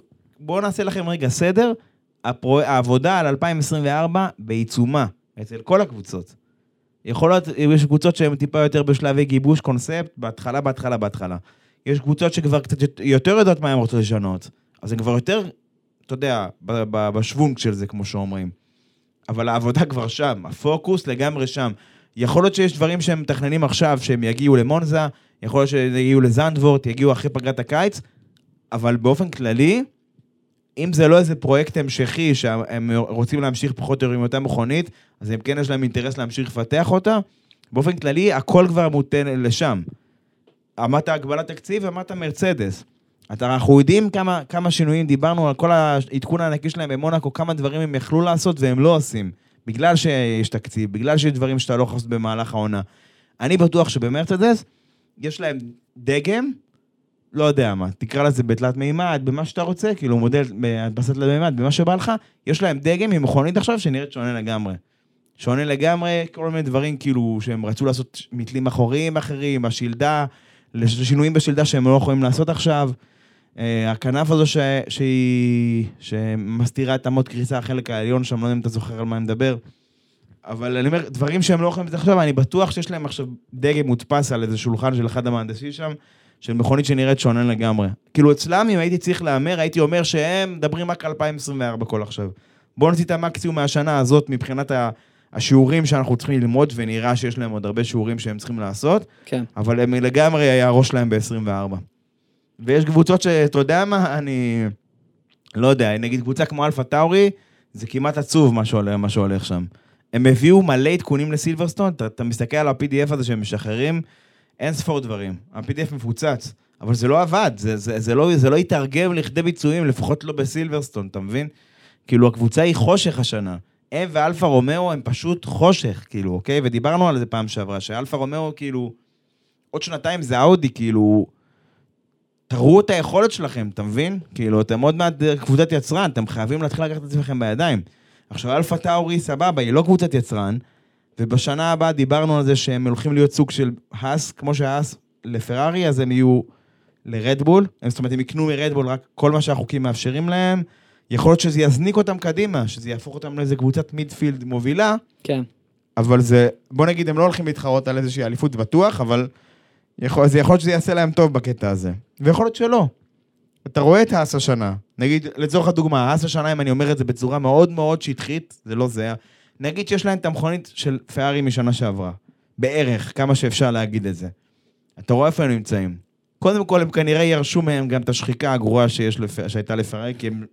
בואו נעשה לכם רגע סדר, הפרו... העבודה על 2024 בעיצומה, אצל כל הקבוצות. יכול להיות, יש קבוצות שהן טיפה יותר בשלבי גיבוש קונספט, בהתחלה, בהתחלה, בהתחלה. יש קבוצות שכבר קצת יותר יודעות מה הן רוצות לשנות, אז הן כבר יותר, אתה יודע, ב- ב- בשוונג של זה, כמו שאומרים. אבל העבודה כבר שם, הפוקוס לגמרי שם. יכול להיות שיש דברים שהם מתכננים עכשיו, שהם יגיעו למונזה, יכול להיות שיגיעו לזנדוורט, יגיעו אחרי פגרת הקיץ, אבל באופן כללי, אם זה לא איזה פרויקט המשכי שהם רוצים להמשיך פחות או יותר עם אותה מכונית, אז הם כן יש להם אינטרס להמשיך לפתח אותה, באופן כללי, הכל כבר מוטה לשם. אמרת הגבלת תקציב, אמרת מרצדס. אנחנו יודעים כמה, כמה שינויים, דיברנו על כל העדכון הענקי שלהם במונאקו, כמה דברים הם יכלו לעשות והם לא עושים. בגלל שיש תקציב, בגלל שיש דברים שאתה לא יכול לעשות במהלך העונה. אני בטוח שבמרצדס יש להם דגם, לא יודע מה, תקרא לזה בתלת מימד, במה שאתה רוצה, כאילו מודל, הדפסת תלת מימד, במה שבא לך, יש להם דגם עם מכונית עכשיו שנראית שונה לגמרי. שונה לגמרי, כל מיני דברים כאילו שהם רצו לעשות מתלים אחוריים אחרים, השלדה, לשינויים בשלדה שהם לא יכולים לעשות עכשיו. אה, הכנף הזו ש... שהיא... שמסתירה את אמות קריסה, החלק העליון שם, לא יודע אם אתה זוכר על מה אני מדבר. אבל אני אומר, דברים שהם לא יכולים לעשות עכשיו, אני בטוח שיש להם עכשיו דגם מודפס על איזה שולחן של אחד המהנדסים שם, של מכונית שנראית שונה לגמרי. כאילו אצלם, אם הייתי צריך להמר, הייתי אומר שהם מדברים רק על 2024 כל עכשיו. בואו נוציא את המקסימום מהשנה הזאת מבחינת ה... השיעורים שאנחנו צריכים ללמוד, ונראה שיש להם עוד הרבה שיעורים שהם צריכים לעשות, כן. אבל הם לגמרי היה הראש שלהם ב-24. ויש קבוצות שאתה יודע מה, אני לא יודע, נגיד קבוצה כמו אלפה טאורי, זה כמעט עצוב מה שהולך, מה שהולך שם. הם הביאו מלא עדכונים לסילברסטון, אתה, אתה מסתכל על ה-PDF הזה שהם משחררים, אין ספור דברים. ה-PDF מפוצץ, אבל זה לא עבד, זה, זה, זה, לא, זה לא התרגם לכדי ביצועים, לפחות לא בסילברסטון, אתה מבין? כאילו, הקבוצה היא חושך השנה. הם ואלפה רומאו הם פשוט חושך, כאילו, אוקיי? ודיברנו על זה פעם שעברה, שאלפה רומאו, כאילו, עוד שנתיים זה אאודי, כאילו, תראו את היכולת שלכם, אתה מבין? כאילו, אתם עוד מעט קבוצת יצרן, אתם חייבים להתחיל לקחת את עצמכם בידיים. עכשיו, אלפה טאורי, סבבה, היא לא קבוצת יצרן, ובשנה הבאה דיברנו על זה שהם הולכים להיות סוג של האס, כמו שהאס לפרארי, אז הם יהיו לרדבול, זאת אומרת, הם יקנו מרדבול רק כל מה שהחוקים מאפשרים להם. יכול להיות שזה יזניק אותם קדימה, שזה יהפוך אותם לאיזה קבוצת מידפילד מובילה, כן. אבל זה, בוא נגיד, הם לא הולכים להתחרות על איזושהי אליפות בטוח, אבל יכול, זה יכול להיות שזה יעשה להם טוב בקטע הזה. ויכול להיות שלא. אתה רואה את האס השנה, נגיד, לצורך הדוגמה, האס השנה, אם אני אומר את זה בצורה מאוד מאוד שטחית, זה לא זה, נגיד שיש להם את המכונית של פארי משנה שעברה. בערך, כמה שאפשר להגיד את זה. אתה רואה איפה הם נמצאים. קודם כל, הם כנראה ירשו מהם גם את השחיקה הגרועה שיש לפ... שהייתה לפארי, כי הם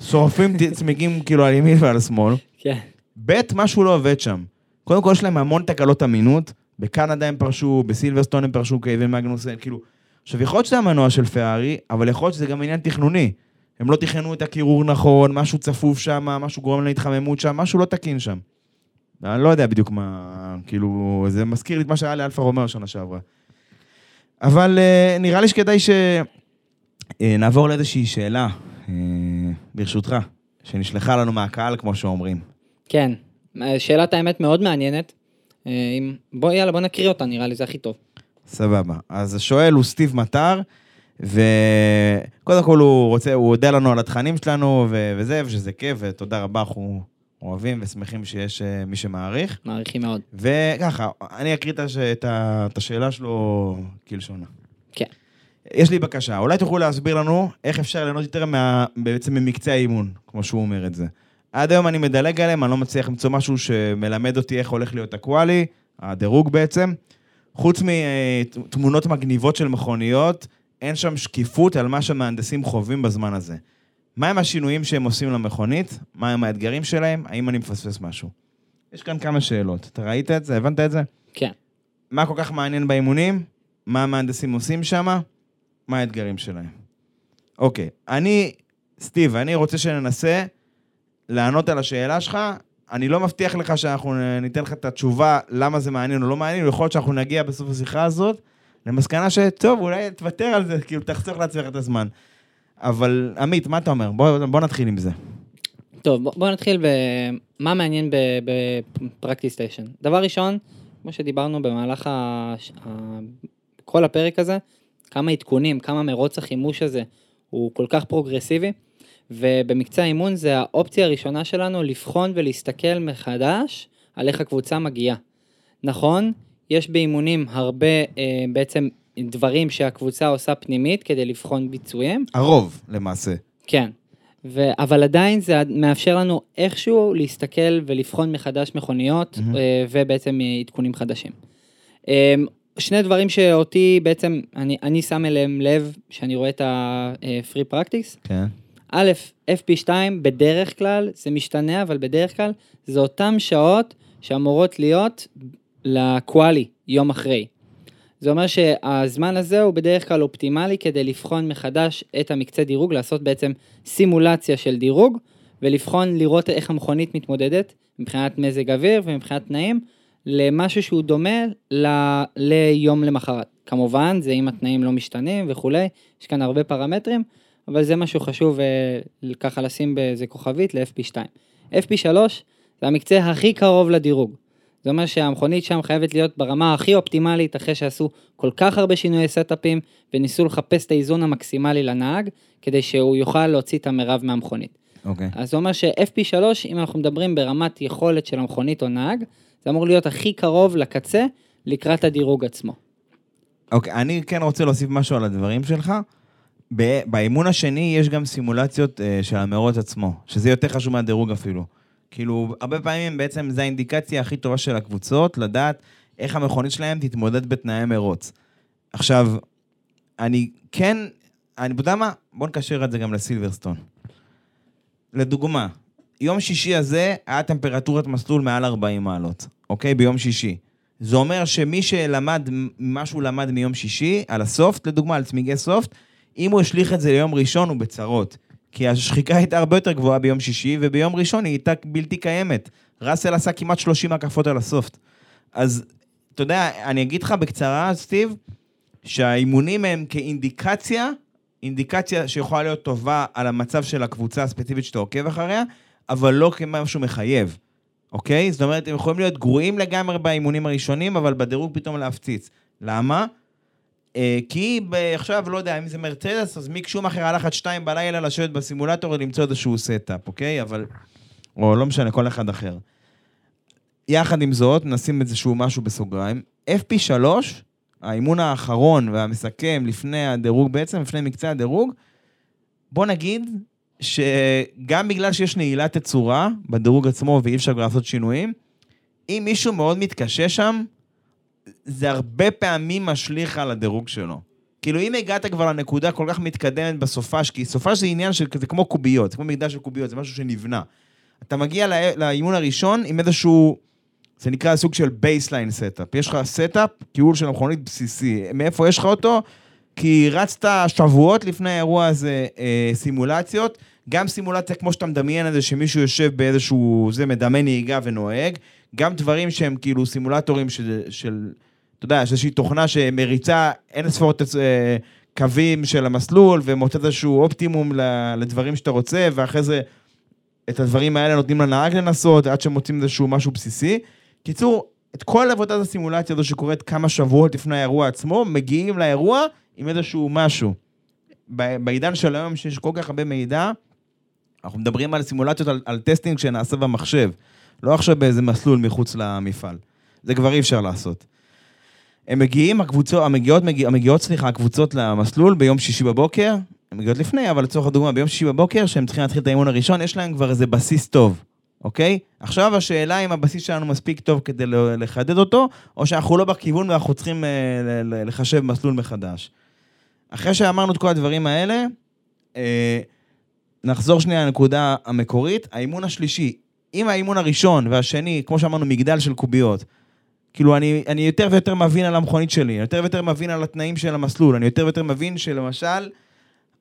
שורפים צמיגים כאילו על ימין ועל שמאל. כן. ב', משהו לא עובד שם. קודם כל, יש להם המון תקלות אמינות. בקנדה הם פרשו, בסילברסטון הם פרשו קווין מגנוסן, כאילו... עכשיו, יכול להיות שזה המנוע של פרארי, אבל יכול להיות שזה גם עניין תכנוני. הם לא תכננו את הקירור נכון, משהו צפוף שם, משהו גורם להתחממות שם, משהו לא תקין שם. אני לא יודע בדיוק מה, כאילו, זה מזכיר לי את מה שהיה לאלפה רומאו שנה שעברה. אבל אה, נראה לי שכדאי שנעבור uh, לאיזושהי שאלה, אה, ברשותך, שנשלחה לנו מהקהל, כמו שאומרים. כן. שאלת האמת מאוד מעניינת. אה. בוא, יאללה, בוא נקריא אותה, נראה לי זה הכי טוב. סבבה. אז השואל הוא סטיב מטר, וקודם כל הוא רוצה, הוא הודה לנו על התכנים שלנו ו- וזה, ושזה כיף, ותודה רבה, אנחנו אוהבים ושמחים שיש uh, מי שמעריך. מעריכים מאוד. וככה, אני אקריא את, הש... את, ה... את השאלה שלו כלשונה. כן. יש לי בקשה, אולי תוכלו להסביר לנו איך אפשר ליהנות יותר מה... בעצם ממקצה האימון, כמו שהוא אומר את זה. עד היום אני מדלג עליהם, אני לא מצליח למצוא משהו שמלמד אותי איך הולך להיות הקואלי, הדירוג בעצם. חוץ מתמונות מגניבות של מכוניות, אין שם שקיפות על מה שמהנדסים חווים בזמן הזה. מהם השינויים שהם עושים למכונית? מהם האתגרים שלהם? האם אני מפספס משהו? יש כאן כמה שאלות. אתה ראית את זה? הבנת את זה? כן. מה כל כך מעניין באימונים? מה המהנדסים עושים שם? מה האתגרים שלהם? אוקיי, אני, סטיב, אני רוצה שננסה לענות על השאלה שלך. אני לא מבטיח לך שאנחנו ניתן לך את התשובה למה זה מעניין או לא מעניין, יכול להיות שאנחנו נגיע בסוף השיחה הזאת למסקנה שטוב, אולי תוותר על זה, כאילו תחסוך לעצמך את הזמן. אבל עמית, מה אתה אומר? בוא, בוא נתחיל עם זה. טוב, בוא, בוא נתחיל במה מעניין ב practice session. דבר ראשון, כמו שדיברנו במהלך ה... ה... כל הפרק הזה, כמה עדכונים, כמה מרוץ החימוש הזה הוא כל כך פרוגרסיבי, ובמקצה האימון זה האופציה הראשונה שלנו לבחון ולהסתכל מחדש על איך הקבוצה מגיעה. נכון, יש באימונים הרבה אה, בעצם דברים שהקבוצה עושה פנימית כדי לבחון ביצועים. הרוב, למעשה. כן. ו... אבל עדיין זה מאפשר לנו איכשהו להסתכל ולבחון מחדש מכוניות mm-hmm. ובעצם עדכונים חדשים. אה, שני דברים שאותי בעצם, אני, אני שם אליהם לב שאני רואה את ה-free practice. כן. א', FP2 בדרך כלל, זה משתנה, אבל בדרך כלל זה אותן שעות שאמורות להיות לקואלי יום אחרי. זה אומר שהזמן הזה הוא בדרך כלל אופטימלי כדי לבחון מחדש את המקצה דירוג, לעשות בעצם סימולציה של דירוג, ולבחון, לראות איך המכונית מתמודדת מבחינת מזג אוויר ומבחינת תנאים, למשהו שהוא דומה ל... ליום למחרת. כמובן, זה אם התנאים לא משתנים וכולי, יש כאן הרבה פרמטרים, אבל זה משהו חשוב אה, ככה לשים באיזה כוכבית ל-FP2. FP3 זה המקצה הכי קרוב לדירוג. זה אומר שהמכונית שם חייבת להיות ברמה הכי אופטימלית אחרי שעשו כל כך הרבה שינויי סטאפים וניסו לחפש את האיזון המקסימלי לנהג כדי שהוא יוכל להוציא את המרב מהמכונית. אוקיי. אז זה אומר ש-FP3, אם אנחנו מדברים ברמת יכולת של המכונית או נהג, זה אמור להיות הכי קרוב לקצה לקראת הדירוג עצמו. אוקיי, אני כן רוצה להוסיף משהו על הדברים שלך. באימון השני יש גם סימולציות uh, של המרוץ עצמו, שזה יותר חשוב מהדירוג אפילו. כאילו, הרבה פעמים בעצם זו האינדיקציה הכי טובה של הקבוצות, לדעת איך המכונית שלהם תתמודד בתנאי מרוץ. עכשיו, אני כן, אני יודע מה? בוא נקשר את זה גם לסילברסטון. לדוגמה, יום שישי הזה היה טמפרטורת מסלול מעל 40 מעלות, אוקיי? ביום שישי. זה אומר שמי שלמד מה שהוא למד מיום שישי, על הסופט, לדוגמה, על צמיגי סופט, אם הוא השליך את זה ליום ראשון, הוא בצרות. כי השחיקה הייתה הרבה יותר גבוהה ביום שישי, וביום ראשון היא הייתה בלתי קיימת. ראסל עשה כמעט 30 הקפות על ה soft. אז, אתה יודע, אני אגיד לך בקצרה, סטיב, שהאימונים הם כאינדיקציה, אינדיקציה שיכולה להיות טובה על המצב של הקבוצה הספציפית שאתה עוקב אחריה, אבל לא כמשהו מחייב, אוקיי? זאת אומרת, הם יכולים להיות גרועים לגמרי באימונים הראשונים, אבל בדירוג פתאום להפציץ. למה? אה, כי ב- עכשיו, לא יודע, אם זה מרצדס, אז מיק שומאכר הלך עד שתיים בלילה לשבת בסימולטור ולמצוא איזשהו setup, אוקיי? אבל... או לא משנה, כל אחד אחר. יחד עם זאת, נשים איזשהו משהו בסוגריים. FP3, האימון האחרון והמסכם לפני הדירוג בעצם, לפני מקצה הדירוג, בוא נגיד שגם בגלל שיש נעילת תצורה בדירוג עצמו ואי אפשר לעשות שינויים, אם מישהו מאוד מתקשה שם, זה הרבה פעמים משליך על הדירוג שלו. כאילו, אם הגעת כבר לנקודה כל כך מתקדמת בסופש, כי סופש זה עניין של, זה כמו קוביות, זה כמו מקדש של קוביות, זה משהו שנבנה. אתה מגיע לא, לאימון הראשון עם איזשהו, זה נקרא סוג של baseline setup. יש לך setup, כיול של המכונית בסיסי. מאיפה יש לך אותו? כי רצת שבועות לפני האירוע הזה אה, סימולציות, גם סימולציה כמו שאתה מדמיין את זה, שמישהו יושב באיזשהו, זה מדמה נהיגה ונוהג, גם דברים שהם כאילו סימולטורים של, של אתה יודע, יש איזושהי תוכנה שמריצה אין ספור אה, קווים של המסלול, ומוצאת איזשהו אופטימום לדברים שאתה רוצה, ואחרי זה את הדברים האלה נותנים לנהג לנסות, עד שמוצאים איזשהו משהו בסיסי. קיצור, את כל עבודת הסימולציה הזו שקורית כמה שבועות לפני האירוע עצמו, מגיעים לאירוע עם איזשהו משהו. בעידן של היום שיש כל כך הרבה מידע, אנחנו מדברים על סימולציות, על, על testing שנעשה במחשב, לא עכשיו באיזה מסלול מחוץ למפעל. זה כבר אי אפשר לעשות. הם מגיעים, הקבוצות, המגיעות, מגיע, המגיעות, סליחה, הקבוצות למסלול ביום שישי בבוקר, הן מגיעות לפני, אבל לצורך הדוגמה, ביום שישי בבוקר, שהם צריכים להתחיל את האימון הראשון, יש להם כבר איזה בסיס טוב, אוקיי? עכשיו השאלה אם הבסיס שלנו מספיק טוב כדי לחדד אותו, או שאנחנו לא בכיוון ואנחנו צריכים אה, לחשב מסלול מחדש. אחרי שאמרנו את כל הדברים האלה, אה, נחזור שנייה לנקודה המקורית. האימון השלישי, אם האימון הראשון והשני, כמו שאמרנו, מגדל של קוביות, כאילו, אני, אני יותר ויותר מבין על המכונית שלי, יותר ויותר מבין על התנאים של המסלול, אני יותר ויותר מבין שלמשל,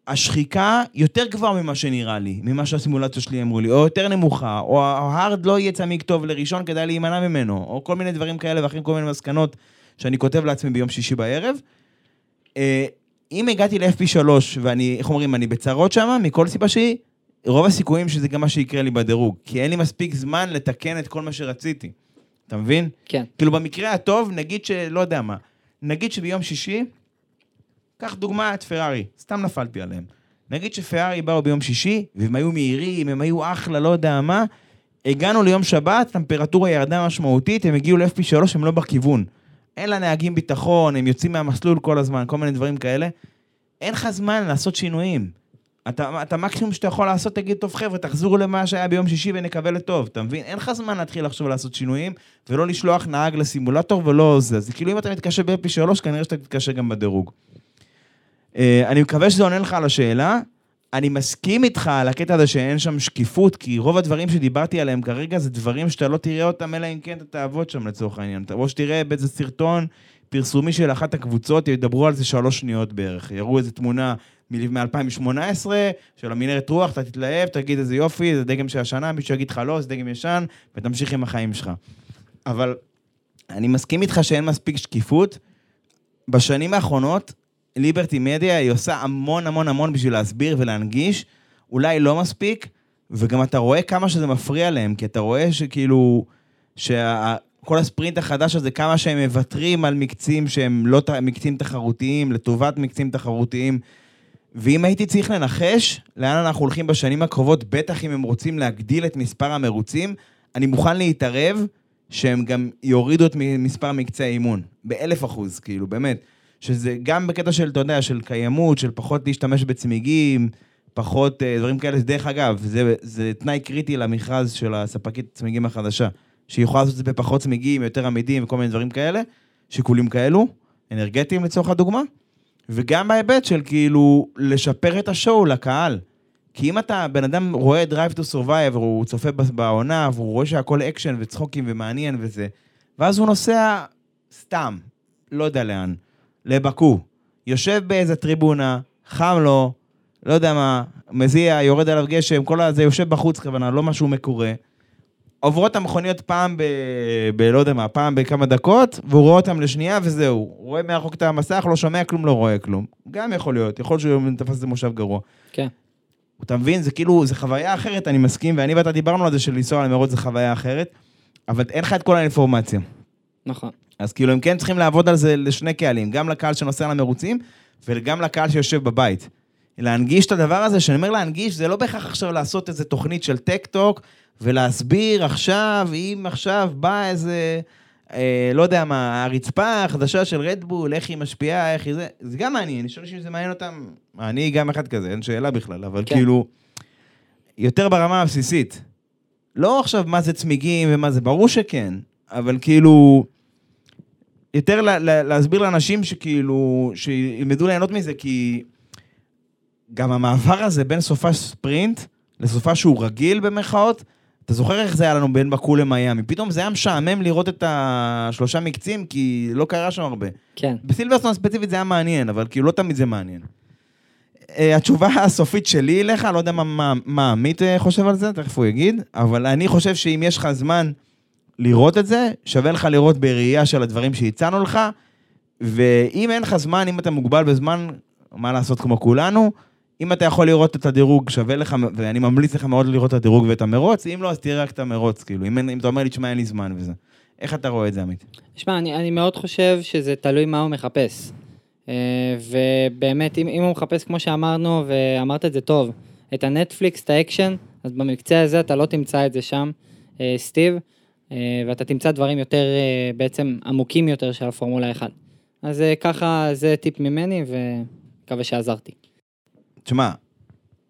השחיקה יותר גבוהה ממה שנראה לי, ממה שהסימולציה שלי אמרו לי, או יותר נמוכה, או ההארד לא יהיה צמיג טוב לראשון, כדאי להימנע ממנו, או כל מיני דברים כאלה ואחרים, כל מיני מסקנות שאני כותב לעצמי ביום שישי בערב. אה, אם הגעתי ל-FP3 ואני, איך אומרים, אני בצרות שם, מכל סיבה שהיא, רוב הסיכויים שזה גם מה שיקרה לי בדירוג, כי אין לי מספיק זמן לתקן את כל מה שרציתי. אתה מבין? כן. כאילו במקרה הטוב, נגיד שלא יודע מה, נגיד שביום שישי, קח דוגמא את פרארי, סתם נפלתי עליהם. נגיד שפרארי באו ביום שישי, והם היו מהירים, הם היו אחלה, לא יודע מה, הגענו ליום שבת, טמפרטורה ירדה משמעותית, הם הגיעו ל-FP3, הם לא בכיוון. אין לנהגים ביטחון, הם יוצאים מהמסלול כל הזמן, כל מיני דברים כאלה. אין לך זמן לעשות שינויים. אתה, אתה מקסימום שאתה יכול לעשות, תגיד, טוב חבר'ה, תחזרו למה שהיה ביום שישי ונקווה לטוב, אתה מבין? אין לך זמן להתחיל לחשוב לעשות שינויים, ולא לשלוח נהג לסימולטור ולא זה. אז כאילו אם אתה מתקשה ב-FP3, כנראה שאתה תתקשה גם בדירוג. אה, אני מקווה שזה עונה לך על השאלה. אני מסכים איתך על הקטע הזה שאין שם שקיפות, כי רוב הדברים שדיברתי עליהם כרגע זה דברים שאתה לא תראה אותם, אלא אם כן אתה תעבוד שם לצורך העניין. או שתראה באיזה סרטון פרסומי של אחת הקבוצות, ידברו על זה שלוש שניות בערך. יראו איזה תמונה מ-2018 של המנהרת רוח, אתה תתלהב, תגיד איזה יופי, זה דגם של השנה, מישהו יגיד לך לא, זה דגם ישן, ותמשיך עם החיים שלך. אבל אני מסכים איתך שאין מספיק שקיפות. בשנים האחרונות, ליברטי מדיה, היא עושה המון המון המון בשביל להסביר ולהנגיש, אולי לא מספיק, וגם אתה רואה כמה שזה מפריע להם, כי אתה רואה שכאילו, שכל הספרינט החדש הזה, כמה שהם מוותרים על מקצים שהם לא מקצים תחרותיים, לטובת מקצים תחרותיים. ואם הייתי צריך לנחש לאן אנחנו הולכים בשנים הקרובות, בטח אם הם רוצים להגדיל את מספר המרוצים, אני מוכן להתערב שהם גם יורידו את מספר מקצי האימון, באלף אחוז, כאילו, באמת. שזה גם בקטע של, אתה יודע, של קיימות, של פחות להשתמש בצמיגים, פחות אה, דברים כאלה. דרך אגב, זה, זה תנאי קריטי למכרז של הספקית צמיגים החדשה, שהיא יכולה לעשות את זה בפחות צמיגים, יותר עמידים וכל מיני דברים כאלה, שיקולים כאלו, אנרגטיים לצורך הדוגמה, וגם בהיבט של כאילו לשפר את השואו לקהל. כי אם אתה, בן אדם רואה Drive to Survive, הוא צופה בעונה, והוא רואה שהכל אקשן וצחוקים ומעניין וזה, ואז הוא נוסע סתם, לא יודע לאן, לבאקו, יושב באיזה טריבונה, חם לו, לא יודע מה, מזיע, יורד עליו גשם, כל הזה, יושב בחוץ כוונה, לא משהו מקורה. עוברות המכוניות פעם ב... ב... לא יודע מה, פעם בכמה דקות, והוא רואה אותם לשנייה וזהו. הוא רואה מרחוק את המסך, לא שומע כלום, לא רואה כלום. גם יכול להיות, יכול להיות שהוא תפס איזה מושב גרוע. כן. אתה מבין? זה כאילו, זה חוויה אחרת, אני מסכים, ואני ואתה דיברנו על זה של לנסוע למרוץ זה חוויה אחרת, אבל אין לך את כל האינפורמציה. נכון. אז כאילו, הם כן צריכים לעבוד על זה לשני קהלים, גם לקהל שנוסע למרוצים, וגם לקהל שיושב בבית. להנגיש את הדבר הזה, שאני אומר להנגיש, זה לא בהכרח עכשיו לעשות איזה תוכנית של טק טוק, ולהסביר עכשיו, אם עכשיו בא איזה, אה, לא יודע מה, הרצפה החדשה של רדבול, איך היא משפיעה, איך היא זה, זה גם מעניין, אני חושב שזה מעניין אותם, אני גם אחד כזה, אין שאלה בכלל, אבל כן. כאילו, יותר ברמה הבסיסית. לא עכשיו מה זה צמיגים ומה זה, ברור שכן, אבל כאילו, יותר לה, לה, להסביר לאנשים שכאילו, שילמדו ליהנות מזה, כי גם המעבר הזה בין סופה ספרינט לסופה שהוא רגיל במרכאות, אתה זוכר איך זה היה לנו בין בקו למיאמי? פתאום זה היה משעמם לראות את השלושה מקצים, כי לא קרה שם הרבה. כן. בסילברסטון ספציפית זה היה מעניין, אבל כאילו לא תמיד זה מעניין. אה, התשובה הסופית שלי אליך, לא יודע מה- מה מה עמית אה, חושב על זה, תכף הוא יגיד, אבל אני חושב שאם יש לך זמן לראות את זה, שווה לך לראות בראייה של הדברים שהצענו לך, ואם אין לך זמן, אם אתה מוגבל בזמן, מה לעשות כמו כולנו, אם אתה יכול לראות את הדירוג, שווה לך, ואני ממליץ לך מאוד לראות את הדירוג ואת המרוץ, אם לא, אז תראה רק את המרוץ, כאילו, אם, אם אתה אומר לי, תשמע, אין לי זמן וזה. איך אתה רואה את זה, עמית? שמע, אני, אני מאוד חושב שזה תלוי מה הוא מחפש. אה, ובאמת, אם, אם הוא מחפש, כמו שאמרנו, ואמרת את זה טוב, את הנטפליקס, את האקשן, אז בקטע הזה אתה לא תמצא את זה שם, אה, סטיב, אה, ואתה תמצא דברים יותר, בעצם עמוקים יותר של הפורמולה 1. אז ככה, זה טיפ ממני, ומקווה שעזרתי. תשמע,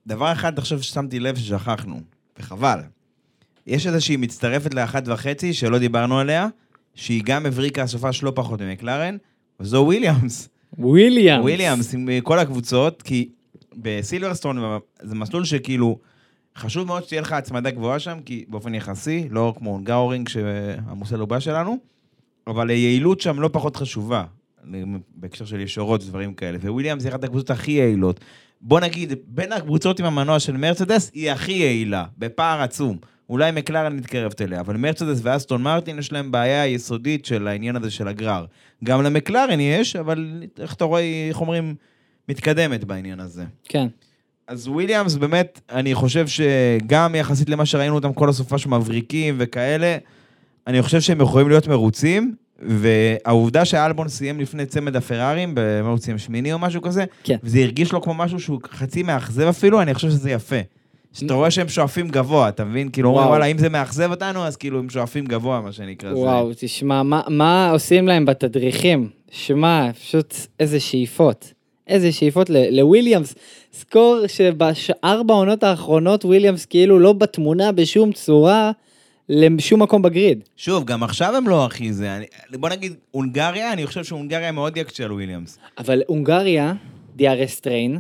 דבר אחד עכשיו ששמתי לב ששכחנו, וחבל. יש איזושהי מצטרפת לאחת וחצי שלא דיברנו עליה, שהיא גם הבריקה הסופש לא פחות ממקלרן, וזו וויליאמס. וויליאמס. וויליאמס עם אה, כל הקבוצות, כי בסילברסטון זה מסלול שכאילו, חשוב מאוד שתהיה לך הצמדה גבוהה שם, כי באופן יחסי, לא כמו גאורינג שהמוסלובה שלנו, אבל היעילות שם לא פחות חשובה, בהקשר של ישורות ודברים כאלה, וויליאמס היא אחת הקבוצות הכי יעילות. בוא נגיד, בין הקבוצות עם המנוע של מרצדס, היא הכי יעילה, בפער עצום. אולי מקלרן מתקרבת אליה, אבל מרצדס ואסטון מרטין יש להם בעיה יסודית של העניין הזה של הגרר. גם למקלרן יש, אבל איך אתה רואה, איך אומרים, מתקדמת בעניין הזה. כן. אז וויליאמס, באמת, אני חושב שגם יחסית למה שראינו אותם כל הסופה שמבריקים וכאלה, אני חושב שהם יכולים להיות מרוצים, והעובדה שאלבון סיים לפני צמד הפרארים, במה הוא סיים שמיני או משהו כזה, כן. וזה הרגיש לו כמו משהו שהוא חצי מאכזב אפילו, אני חושב שזה יפה. שאתה רואה שהם שואפים גבוה, אתה מבין? כאילו, וואו. וואלה, אם זה מאכזב אותנו, אז כאילו הם שואפים גבוה, מה שנקרא. זה- וואו, תשמע, מה, מה עושים להם בתדריכים? שמע, פשוט איזה שאיפות. איזה שאיפות לוויליאמס. זכור שבארבע העונות האחרונות וויליאמס כאילו לא בתמונה בשום צורה לשום מקום ב grid. שוב, גם עכשיו הם לא הכי זה. אני- בוא נגיד, הונגריה, אני חושב שהונגריה מאוד יקשה על וויליאמס. אבל הונגריה, DRS train,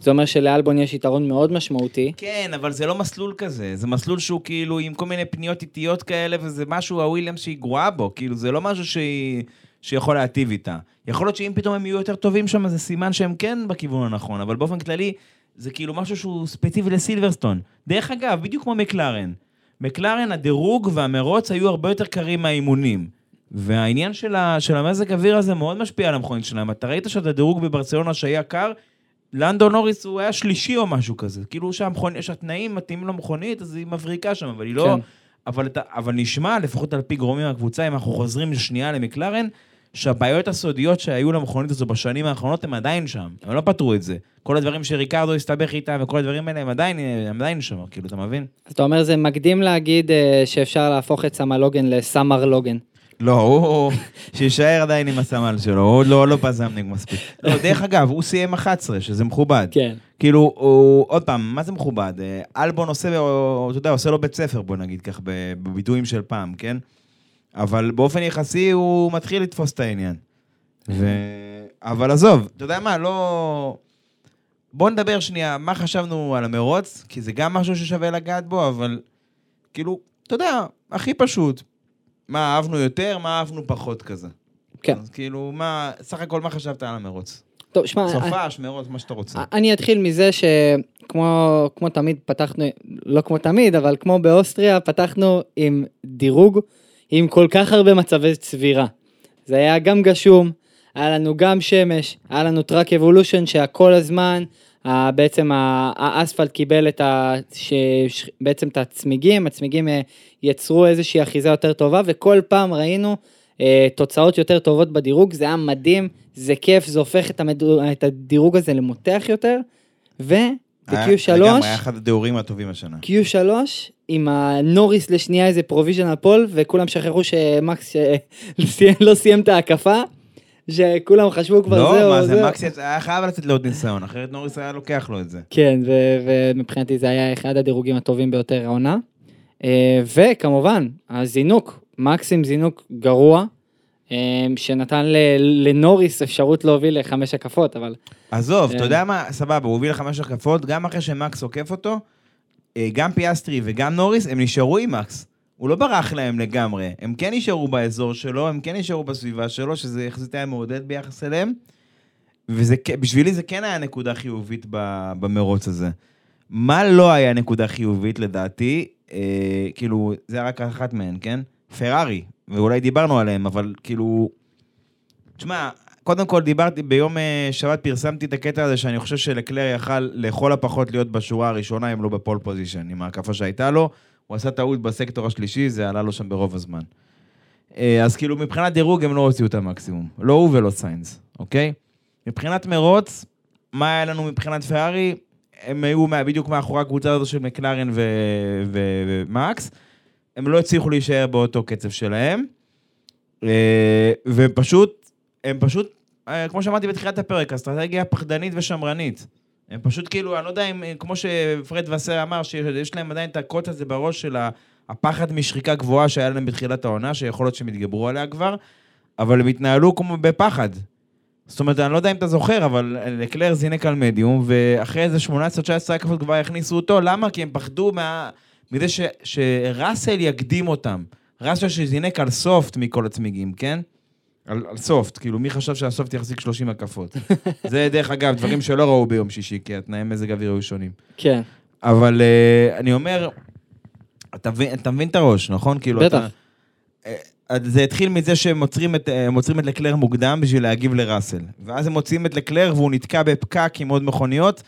זה אומר שלאלבון יש יתרון מאוד משמעותי. כן, אבל זה לא מסלול כזה, זה מסלול שהוא כאילו עם כל מיני פניות איטיות כאלה, וזה משהו, הוויליאמס שהיא גרועה בו, כאילו זה לא משהו שהיא, שיכול להיטיב איתה. יכול להיות שאם פתאום הם יהיו יותר טובים שם, זה סימן שהם כן בכיוון הנכון, אבל באופן כללי, זה כאילו משהו שהוא ספציפי לסילברסטון. דרך אגב, בדיוק כמו מקלרן. מקלרן, הדירוג והמרוץ היו הרבה יותר קרים מהאימונים. והעניין של, ה, של המזג אוויר הזה מאוד משפיע על המכונית שלהם. אתה ראית שאת הדירוג בברצלונה שהיה קר, לנדו נוריס הוא היה שלישי או משהו כזה. כאילו שהמכונית, שהתנאים מתאימים למכונית, אז היא מבריקה שם, אבל היא לא... כן. אבל, אתה, אבל נשמע, לפחות על פי גורמים מהקבוצה, אם אנחנו חוזרים שנייה למקלרן, שהבעיות הסודיות שהיו למכונית הזו בשנים האחרונות הם עדיין שם, הם לא פתרו את זה. כל הדברים שריקרדו הסתבך איתם וכל הדברים האלה הם עדיין, הם עדיין שם, כאילו, אתה מבין? אז אתה אומר זה מקדים להגיד אה, שאפשר להפוך את סמה לוגן לסמר לוגן. לא, הוא... שיישאר עדיין עם הסמל שלו, הוא עוד לא, לא פזמניק מספיק. לא, דרך אגב, הוא סיים 11, שזה מכובד. כן. כאילו, הוא, עוד פעם, מה זה מכובד? אה, אלבון עושה, אתה יודע, עושה לו בית ספר, בוא נגיד כך, בביטויים של פעם, כן? אבל באופן יחסי הוא מתחיל לתפוס את העניין. ו... אבל עזוב, אתה יודע מה, לא... בואו נדבר שנייה, מה חשבנו על המרוץ, כי זה גם משהו ששווה לגעת בו, אבל כאילו, אתה יודע, הכי פשוט. מה אהבנו יותר, מה אהבנו פחות כזה. כן. אז כאילו, מה, סך הכל מה חשבת על המרוץ? טוב, שמע, סופש, מרוץ, מה שאתה רוצה. אני אתחיל מזה שכמו כמו תמיד פתחנו, לא כמו תמיד, אבל כמו באוסטריה, פתחנו עם דירוג עם כל כך הרבה מצבי צבירה. זה היה גם גשום, היה לנו גם שמש, היה לנו track evolution שכל הזמן, בעצם האספלט קיבל את ה... ש... בעצם את הצמיגים, הצמיגים אה, יצרו איזושהי אחיזה יותר טובה, וכל פעם ראינו אה, תוצאות יותר טובות בדירוג, זה היה מדהים, זה כיף, זה הופך את, המדור... את הדירוג הזה למותח יותר, היה- ו-Q3, לגמרי, היה אחד הדירוגים הטובים השנה. Q3 עם הנוריס לשנייה איזה provisional pole, וכולם שכחו שמקס אה, לא סיים- לא את ההקפה, שכולם חשבו כבר לא, זהו, מה זה, זהו. מקס היה חייב לתת לו עוד ניסיון, אחרת נוריס היה לוקח לו את זה. כן, ומבחינתי זה היה אחד הדירוגים הטובים ביותר העונה. אה, וכמובן, הזינוק, מקס עם זינוק גרוע, אה, שנתן לנוריס אפשרות להוביל לחמש הקפות, אבל עזוב, כן. אתה יודע מה, סבבה, הוא הוביל לחמש הקפות, גם אחרי שמקס עוקף אותו, אה, גם פיאסטרי וגם נוריס, הם נשארו עם מקס. הוא לא ברח להם לגמרי, הם כן נשארו באזור שלו, הם כן נשארו בסביבה שלו, שזה יחסית היה מעודד ביחס אליהם. ובשבילי זה כן היה נקודה חיובית במרוץ הזה. מה לא היה נקודה חיובית לדעתי, אה, כאילו, זה רק אחת מהן, כן? פרארי, ואולי דיברנו עליהם, אבל כאילו... תשמע, קודם כל דיברתי, ביום אה, שבת פרסמתי את הקטע הזה שאני חושב שלקלר יכל לכל הפחות להיות בשורה הראשונה, אם לא ב pole position, עם ההקפה שהייתה לו. הוא עשה טעות בסקטור השלישי, זה עלה לו שם ברוב הזמן. אה, אז כאילו, מבחינת דירוג הם לא הוציאו את המקסימום. לא הוא ולא סיינס, אוקיי? מבחינת מרוץ, מה היה לנו מבחינת פרארי? הם היו בדיוק מאחורי הקבוצה הזו של מקלרן ומקס. הם לא הצליחו להישאר באותו קצב שלהם. אה, ופשוט, הם פשוט, כמו שאמרתי בתחילת הפרק, אסטרטגיה פחדנית ושמרנית. הם פשוט כאילו, אני לא יודע אם, אה, כמו שפרד וסר אמר, שיש להם עדיין את הקוט הזה בראש של הפחד משחיקה גבוהה שהיה להם בתחילת העונה, שיכול להיות שהם יתגברו עליה כבר, אבל הם התנהלו כמו בפחד. זאת אומרת, אני לא יודע אם אתה זוכר, אבל לקלר זינק על מדיום, ואחרי איזה 18-19 הקפות כבר הכניסו אותו, למה? כי הם פחדו מה... מזה ש... שראסל יקדים אותם. ראסל שזינק על סופט מכל הצמיגים, כן? על, על סופט, כאילו, מי חשב שהסופט יחזיק 30 הקפות? זה, דרך אגב, דברים שלא ראו ביום שישי, כי התנאי מזג האוויר היו שונים. כן, אבל uh, אני אומר, אתה אתה מבין את הראש, נכון? כאילו, בטח. אתה, אה, זה התחיל מזה שהם עוצרים את, אה, את לקלר מוקדם בשביל להגיב לראסל. ואז הם מוצאים את לקלר והוא נתקע בפקק עם עוד מכוניות,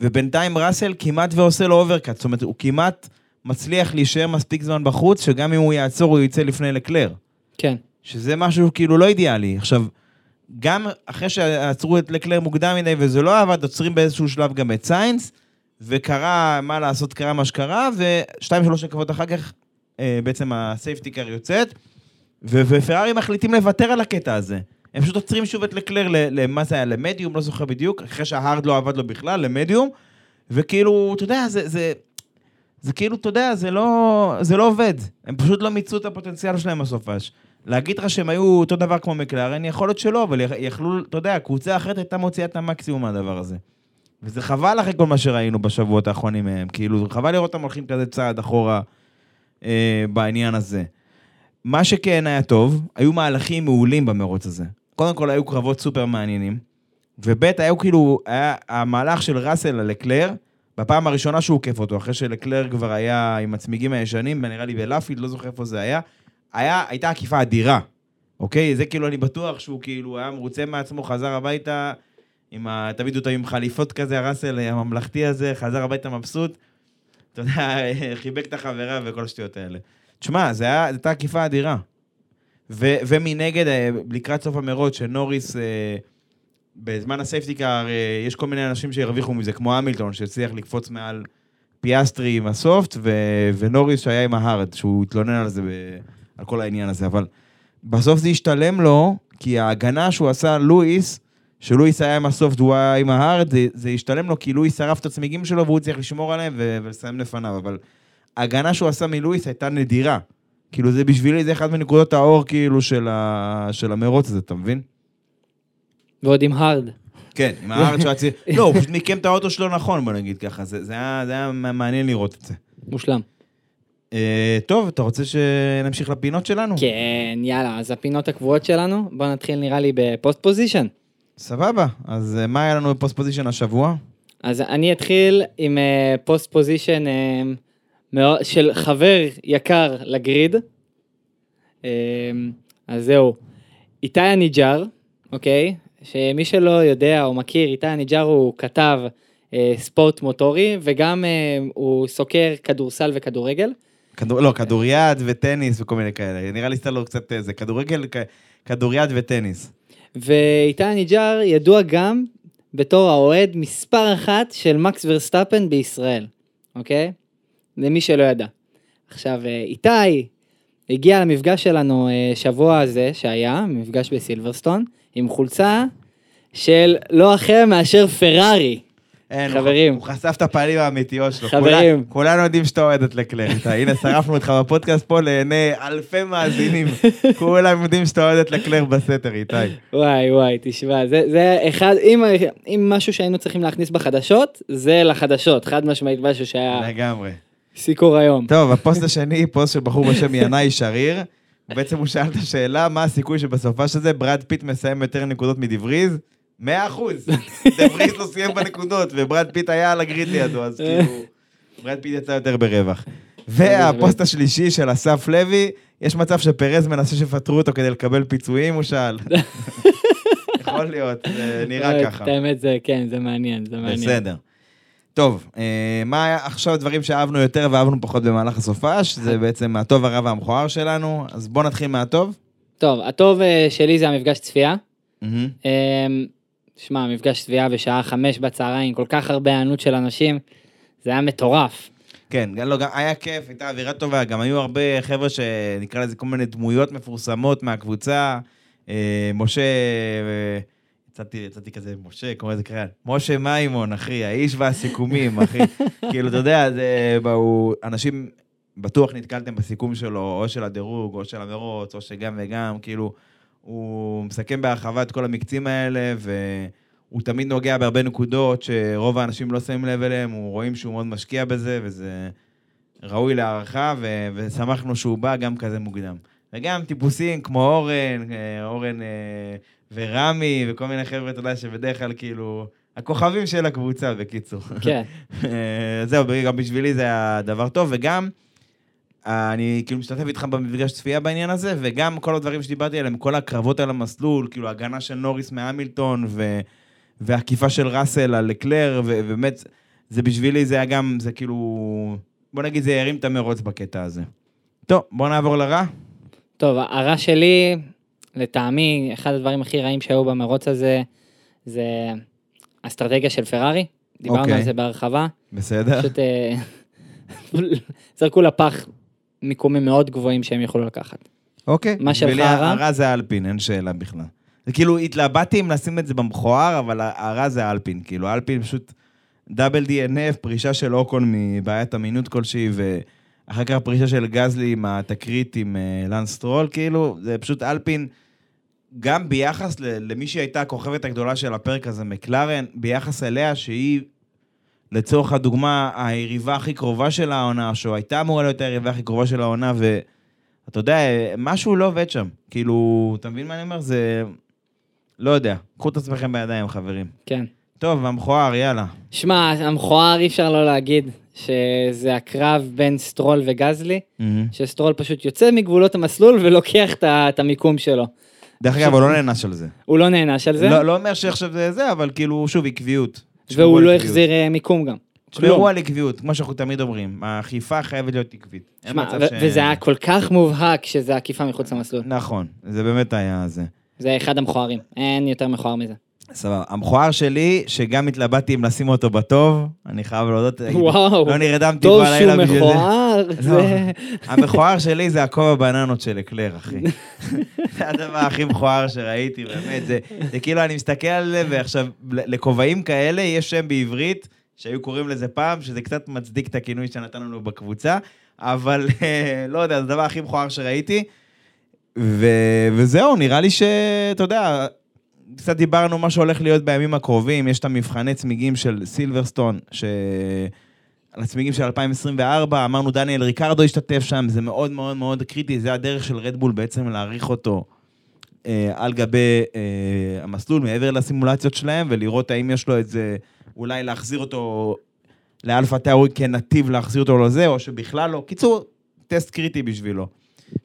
ובינתיים ראסל כמעט ועושה לו overcut. זאת אומרת, הוא כמעט מצליח להישאר מספיק זמן בחוץ, שגם אם הוא יעצור, הוא יצא לפני לקלר. כן, שזה משהו כאילו לא אידיאלי. עכשיו, גם אחרי שעצרו את לקלר מוקדם מדי וזה לא עבד, עוצרים באיזשהו שלב גם את סיינס, וקרה מה לעשות, קרה מה שקרה, ושתיים שלוש הקפות אחר כך, אה, בעצם ה safety car יוצאת, ו- ופרארי מחליטים לוותר על הקטע הזה. הם פשוט עוצרים שוב את לקלר, למה זה היה, למדיום, לא זוכר בדיוק, אחרי שה hard לא עבד לו בכלל, למדיום, וכאילו, אתה יודע, זה, זה, זה כאילו, אתה יודע, זה לא, זה לא עובד. הם פשוט לא מיצו את הפוטנציאל שלהם בסופש. להגיד לך שהם היו אותו דבר כמו מקלרן, יכול להיות שלא, אבל יכ- יכלו, אתה יודע, קבוצה אחרת הייתה מוציאה את המקסימום מהדבר הזה. וזה חבל אחרי כל מה שראינו בשבועות האחרונים מהם, כאילו, חבל לראות אותם הולכים כזה צעד אחורה אה, בעניין הזה. מה שכן היה טוב, היו מהלכים מעולים במרוץ הזה. קודם כל, היו קרבות סופר מעניינים, וב' היו כאילו, היה המהלך של ראסל על לקלר, בפעם הראשונה שהוא עוקף אותו, אחרי שלקלר כבר היה עם הצמיגים הישנים, נראה לי בלאפיד, לא זוכר איפה זה היה, היה, הייתה עקיפה אדירה, אוקיי? זה כאילו, אני בטוח שהוא כאילו היה מרוצה מעצמו, חזר הביתה, עם ה... תמיד אותו עם חליפות כזה, הראסל הממלכתי הזה, חזר הביתה מבסוט. אתה יודע, חיבק את החברה וכל השטויות האלה. תשמע, זו הייתה עקיפה אדירה. ו, ומנגד, אה, לקראת סוף המרוץ, שנוריס, אה, בזמן ה safety car, אה, יש כל מיני אנשים שהרוויחו מזה, כמו המילטון, שהצליח לקפוץ מעל פיאסטרי עם ה soft, ו, ונוריס שהיה עם ה hard, שהוא התלונן על זה, ב, על כל העניין הזה. אבל בסוף זה השתלם לו, כי ההגנה שהוא עשה על לואיס, שלואיס היה עם ה soft והוא היה עם ה hard, זה, זה השתלם לו כי לואיס שרף את הצמיגים שלו והוא צריך לשמור עליהם ו- ולסיים לפניו, אבל ההגנה שהוא עשה מלואיס הייתה נדירה. כאילו זה בשבילי, זה אחד מנקודות האור כאילו של, ה... של המרוץ הזה, אתה מבין? ועוד עם הארד. כן, עם הארד שהוא היה צעיר. לא, הוא פשוט מיקם את האוטו שלו נכון, בוא נגיד ככה. זה זה היה זה היה מעניין לראות את זה. מושלם. אה, טוב, אתה רוצה שנמשיך לפינות שלנו? כן, יאללה, אז הפינות הקבועות שלנו, בוא נתחיל נראה לי בפוסט position. סבבה. אז אה, מה היה לנו בפוסט position השבוע? אז אני אתחיל עם אה, פוסט position של חבר יקר לגריד. אז זהו, איתי הניג'ר, אוקיי? שמי שלא יודע או מכיר, איתי הניג'ר הוא כתב אה, ספורט מוטורי, וגם אה, הוא סוקר כדורסל וכדורגל. כדור, לא, כדוריד וטניס וכל מיני כאלה. נראה לי סתם לו קצת איזה כדורגל, כ- כדוריד וטניס. ואיתי הניג'ר ידוע גם בתור האוהד מספר אחת של מקס ורסטאפן בישראל, אוקיי? למי שלא ידע. עכשיו, אה, איתי הגיע למפגש שלנו אה, שבוע הזה שהיה, מפגש בסילברסטון, עם חולצה של לא אחר מאשר פרארי. אין, חברים. הוא חשף את הפנים האמיתיות שלו. חברים. כולה- כולנו יודעים שאתה אוהד את לקלר. איתי. הנה, שרפנו אותך בפודקאסט פה לעיני אלפי מאזינים. כולם יודעים שאתה אוהד את לקלר בסתר, איתי. וואי וואי, תשמע, זה, זה אחד, אם, אם משהו שהיינו צריכים להכניס בחדשות, זה לחדשות, חד משמעית משהו שהיה לגמרי. סיקור היום. טוב, הפוסט השני, פוסט של בחור בשם ינאי שריר. בעצם הוא שאל את השאלה, מה הסיכוי שבסופה של זה ברד פיט מסיים יותר נקודות מדבריז? מאה אחוז. דבריז לא סיים בנקודות, וברד פיט היה על הגריד לידו, אז כאילו, ברד פיט יצא יותר ברווח. והפוסט השלישי של אסף לוי, יש מצב שפרז מנסה שיפטרו אותו כדי לקבל פיצויים, הוא שאל. יכול להיות, נראה אה, ככה. את האמת זה, כן, זה מעניין, זה מעניין. בסדר. טוב, אה, מה היה עכשיו דברים שאהבנו יותר ואהבנו פחות במהלך הסופש? זה בעצם הטוב, הרע והמכוער שלנו, אז בוא נתחיל מהטוב. טוב, הטוב אה, שלי זה המפגש צפייה. מהמם. שמע, מפגש צפייה בשעה חמש בצהריים, כל כך הרבה היענות של אנשים, זה היה מטורף. כן, גם, לא, גם היה כיף, הייתה אווירה טובה, גם היו הרבה חבר'ה שנקרא לזה כל מיני דמויות מפורסמות מהקבוצה. אה, משה, יצאתי, יצאתי כזה, משה, קורא לזה קריין, משה מימון, אחי, האיש והסיכומים, אחי. כאילו, אתה יודע, זה, באו, אנשים, בטוח נתקלתם בסיכום שלו, או של הדירוג, או של המרוץ, או שגם וגם, כאילו, הוא מסכם בהרחבה את כל המקצים האלה, והוא תמיד נוגע בהרבה נקודות שרוב האנשים לא שמים לב אליהם, הוא רואים שהוא מאוד משקיע בזה, וזה ראוי להערכה, ו- ושמחנו שהוא בא גם כזה מוקדם. וגם טיפוסים כמו אורן, אה, אורן אה, ורמי, וכל מיני חבר'ה, אתה יודע, שבדרך כלל כאילו, הכוכבים של הקבוצה, בקיצור. כן, אה, זהו, גם בשבילי זה היה דבר טוב, וגם אני כאילו משתתף איתך במפגש צפייה בעניין הזה, וגם כל הדברים שדיברתי עליהם, כל הקרבות על המסלול, כאילו הגנה של נוריס מהמילטון, ו... ועקיפה של ראסל על לקלר, ובאמת, זה בשבילי, זה היה גם, זה כאילו, בוא נגיד, זה הרים את המרוץ בקטע הזה. טוב, בוא נעבור לרע. טוב, הרע שלי, לטעמי, אחד הדברים הכי רעים שהיו במרוץ הזה, זה אסטרטגיה של פרארי. דיברנו אוקיי. על זה בהרחבה. בסדר? פשוט אה, זרקו לפח מיקומים מאוד גבוהים שהם יכולו לקחת. אוקיי. מה שלך הרע? הרע זה האלפין, אין שאלה בכלל. זה כאילו, התלבטתי אם לשים את זה במכוער, אבל הרע זה האלפין. כאילו, האלפין פשוט double DNF, פרישה של אוקון מבעיית אמינות כלשהי, ואחר כך פרישה של גזלי עם התקרית עם אה, לנס סטרול, כאילו, זה פשוט אלפין, גם ביחס למי שהייתה הכוכבת הגדולה של הפרק הזה, מקלרן, ביחס אליה, שהיא, לצורך הדוגמה, היריבה הכי קרובה של העונה, או הייתה אמורה להיות היריבה הכי קרובה של העונה, ו... אתה יודע, משהו לא עובד שם. כאילו, אתה מבין מה אני אומר? זה... לא יודע. קחו את עצמכם בידיים, חברים. כן. טוב, המכוער, יאללה. שמע, המכוער אי אפשר לא להגיד שזה הקרב בין סטרול וגזלי, שסטרול פשוט יוצא מגבולות המסלול ולוקח את המיקום שלו. דרך אגב, הוא לא נענש על זה. הוא לא נענש על זה, לא לא אומר שעכשיו זה זה, אבל כאילו, שוב, עקביות. והוא לא. החזיר אה, מיקום גם. שמרו כלום. על עקביות, כמו שאנחנו תמיד אומרים. האכיפה חייבת להיות עקבית. שמע, וזה היה כל כך מובהק שזה עקיפה מחוץ למסלול. נכון, זה באמת היה זה. זה אחד המכוערים, אין יותר מכוער מזה. סבבה. המכוער שלי, שגם התלבטתי אם לשים אותו בטוב, אני חייב להודות, וואו, לא נרדמתי טוב בלילה שהוא בשביל זה. מכוער, לא, זה... המכוער שלי זה הכובע בננות של אקלר, אחי. זה הדבר הכי מכוער שראיתי, באמת. זה, זה כאילו, אני מסתכל על זה, ועכשיו, לכובעים כאלה יש שם בעברית, שהיו קוראים לזה פעם, שזה קצת מצדיק את הכינוי שנתנו לנו בקבוצה, אבל אה, לא יודע, זה הדבר הכי מכוער שראיתי. ו, וזהו, נראה לי שאתה יודע, קצת דיברנו מה שהולך להיות בימים הקרובים, יש את המבחני צמיגים של סילברסטון, ש... על הצמיגים של 2024, אמרנו דניאל ריקרדו השתתף שם, זה מאוד מאוד מאוד קריטי, זה הדרך של רדבול בעצם להעריך אותו אה, על גבי אה, המסלול, מעבר לסימולציות שלהם, ולראות האם יש לו את זה, אולי להחזיר אותו לאלפא טאווי כנתיב להחזיר אותו לזה, או שבכלל לא. קיצור, טסט קריטי בשבילו.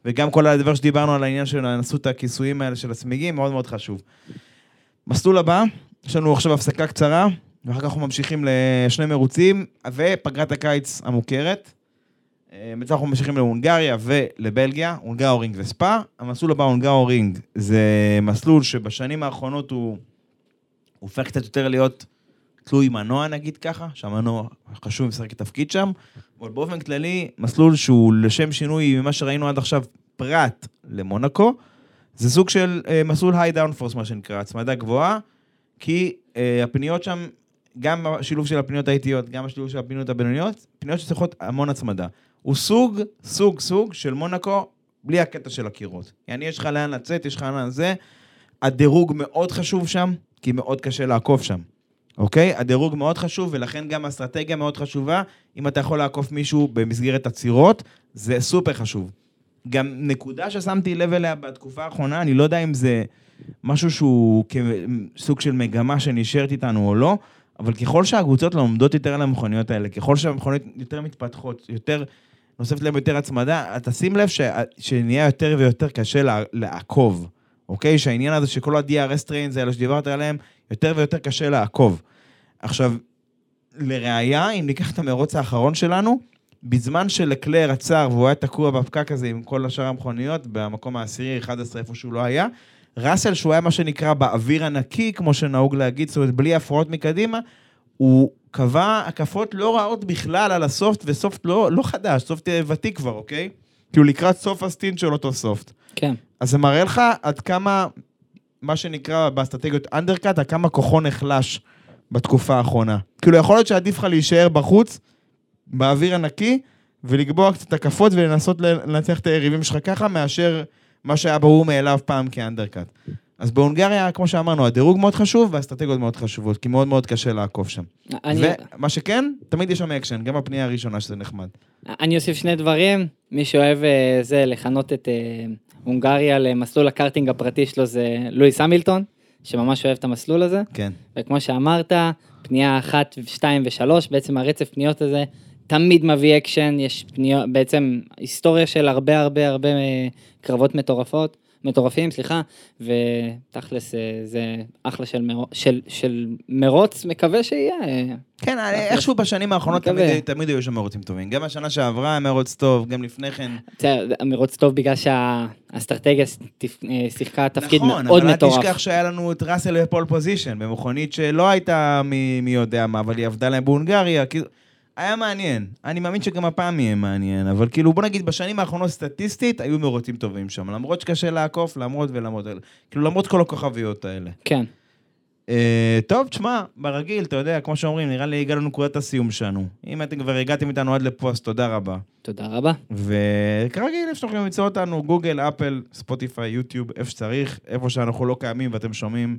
וגם כל הדבר שדיברנו על העניין של את הכיסויים האלה של הצמיגים, מאוד מאוד חשוב. מסלול הבא, יש לנו עכשיו הפסקה קצרה, ואחר כך אנחנו ממשיכים לשני מרוצים, ופגרת הקיץ המוכרת. אה, בעצם אנחנו ממשיכים להונגריה ולבלגיה, הונגאורינג וספא. המסלול הבא, הונגאורינג, זה מסלול שבשנים האחרונות הוא הוא הופך קצת יותר להיות תלוי מנוע, נגיד ככה, שהמנוע חשוב לשחק תפקיד שם, אבל באופן כללי, מסלול שהוא לשם שינוי ממה שראינו עד עכשיו, פרט למונקו, זה סוג של אה, מסלול היי דאונפורס, מה שנקרא, הצמדה גבוהה, כי אה, הפניות שם, גם השילוב של הפניות האיטיות, גם השילוב של הפניות הבינוניות, פניות שצריכות המון הצמדה. הוא סוג, סוג, סוג של מונקו, בלי הקטע של הקירות. יעני, יש לך לאן לצאת, יש לך לאן זה. הדירוג מאוד חשוב שם, כי מאוד קשה לעקוף שם. אוקיי? הדירוג מאוד חשוב, ולכן גם האסטרטגיה מאוד חשובה. אם אתה יכול לעקוף מישהו במסגרת עצירות, זה סופר חשוב. גם נקודה ששמתי לב אליה בתקופה האחרונה, אני לא יודע אם זה משהו שהוא סוג של מגמה שנשארת איתנו או לא, אבל ככל שהקבוצות לומדות יותר על המכוניות האלה, ככל שהמכוניות יותר מתפתחות, יותר, נוספת להם יותר הצמדה, תשים לב ש, שנהיה יותר ויותר קשה לה, לעקוב, אוקיי? שהעניין הזה שכל ה-DRS trains האלה שדיברת עליהם, יותר ויותר קשה לעקוב. עכשיו, לראיה, אם ניקח את המרוץ האחרון שלנו, בזמן שלקלר עצר והוא היה תקוע בפקק הזה עם כל השאר המכוניות, במקום העשירי, 11, איפה שהוא לא היה, ראסל, שהוא היה מה שנקרא באוויר הנקי, כמו שנהוג להגיד, זאת אומרת, בלי הפרעות מקדימה, הוא קבע הקפות לא רעות בכלל על הסופט, וסופט לא, לא חדש, סופט ותיק כבר, אוקיי? כאילו לקראת סוף הסטינט של אותו סופט. כן. אז זה מראה לך עד כמה, מה שנקרא באסטרטגיות אנדרקאט, עד כמה כוחו נחלש בתקופה האחרונה. כאילו, יכול להיות שעדיף לך להישאר בחוץ, באוויר הנקי, ולקבוע קצת הקפות ולנסות לנצח את היריבים שלך ככה, מאשר מה שהיה ברור מאליו פעם כאנדרקאט. אז בהונגריה, כמו שאמרנו, הדירוג מאוד חשוב והאסטרטגיות מאוד חשובות, כי מאוד מאוד קשה לעקוף שם. אני, ומה שכן, תמיד יש שם אקשן, גם בפנייה הראשונה שזה נחמד. אני אוסיף שני דברים, מי שאוהב אה, זה לכנות את אה, הונגריה למסלול הקארטינג הפרטי שלו זה לואיס המילטון, שממש אוהב את המסלול הזה. כן. וכמו שאמרת, פנייה אחת, שתיים ושלוש, בעצם הרצף פניות הזה תמיד מביא אקשן, יש פניות, בעצם היסטוריה של הרבה הרבה הרבה אה, קרבות מטורפות. מטורפים, סליחה, ותכלס אה, זה אחלה של, מר... של, של מרוץ, מקווה שיהיה. כן, איכשהו בשנים האחרונות תמיד, תמיד היו שם מרוצים טובים. גם השנה שעברה היה מרוץ טוב, גם לפני כן. מרוץ טוב בגלל שהאסטרטגיה אה, שיחקה תפקיד נכון, מאוד מטורף. נכון, אבל אל תשכח שהיה לנו את ראסל בפול פוזיישן, במכונית שלא הייתה מי יודע מה, אבל היא עבדה להם בהונגריה. כאילו... היה מעניין. אני מאמין שגם הפעם יהיה מעניין, אבל כאילו, בוא נגיד, בשנים האחרונות סטטיסטית, היו מרוצים טובים שם. למרות שקשה לעקוף, למרות ולמרות, כאילו, למרות כל הכוכביות האלה. כן. אה, טוב, תשמע, ברגיל, אתה יודע, כמו שאומרים, נראה לי הגענו לנקודת הסיום שלנו. אם אתם כבר הגעתם איתנו עד לפה, אז תודה רבה. תודה רבה. וכרגיל, שאתם יכולים למצוא אותנו, גוגל, אפל, ספוטיפיי, יוטיוב, איפה שצריך, איפה שאנחנו לא קיימים ואתם שומעים,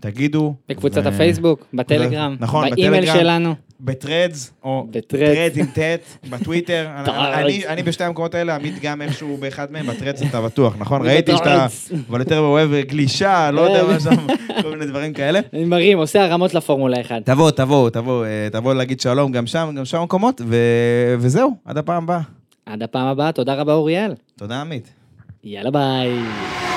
תגידו. בקבוצת ו... הפייסבוק, בטלגרם, נכון, באימייל שלנו. בת'רדס, או בת'רדס עם ט', בטוויטר. אני, אני בשתי המקומות האלה, עמית גם איכשהו באחד מהם, בת'רדס אתה בטוח, נכון? ראיתי שאתה, אבל יותר אוהב גלישה, לא יודע מה שם, כל מיני דברים כאלה. אני מרים, עושה הרמות לפורמולה 1. תבוא, תבוא, תבוא, תבוא להגיד שלום גם שם, גם שם המקומות, וזהו, עד הפעם הבאה. עד הפעם הבאה, תודה רבה אוריאל. תודה עמית. יאללה ביי.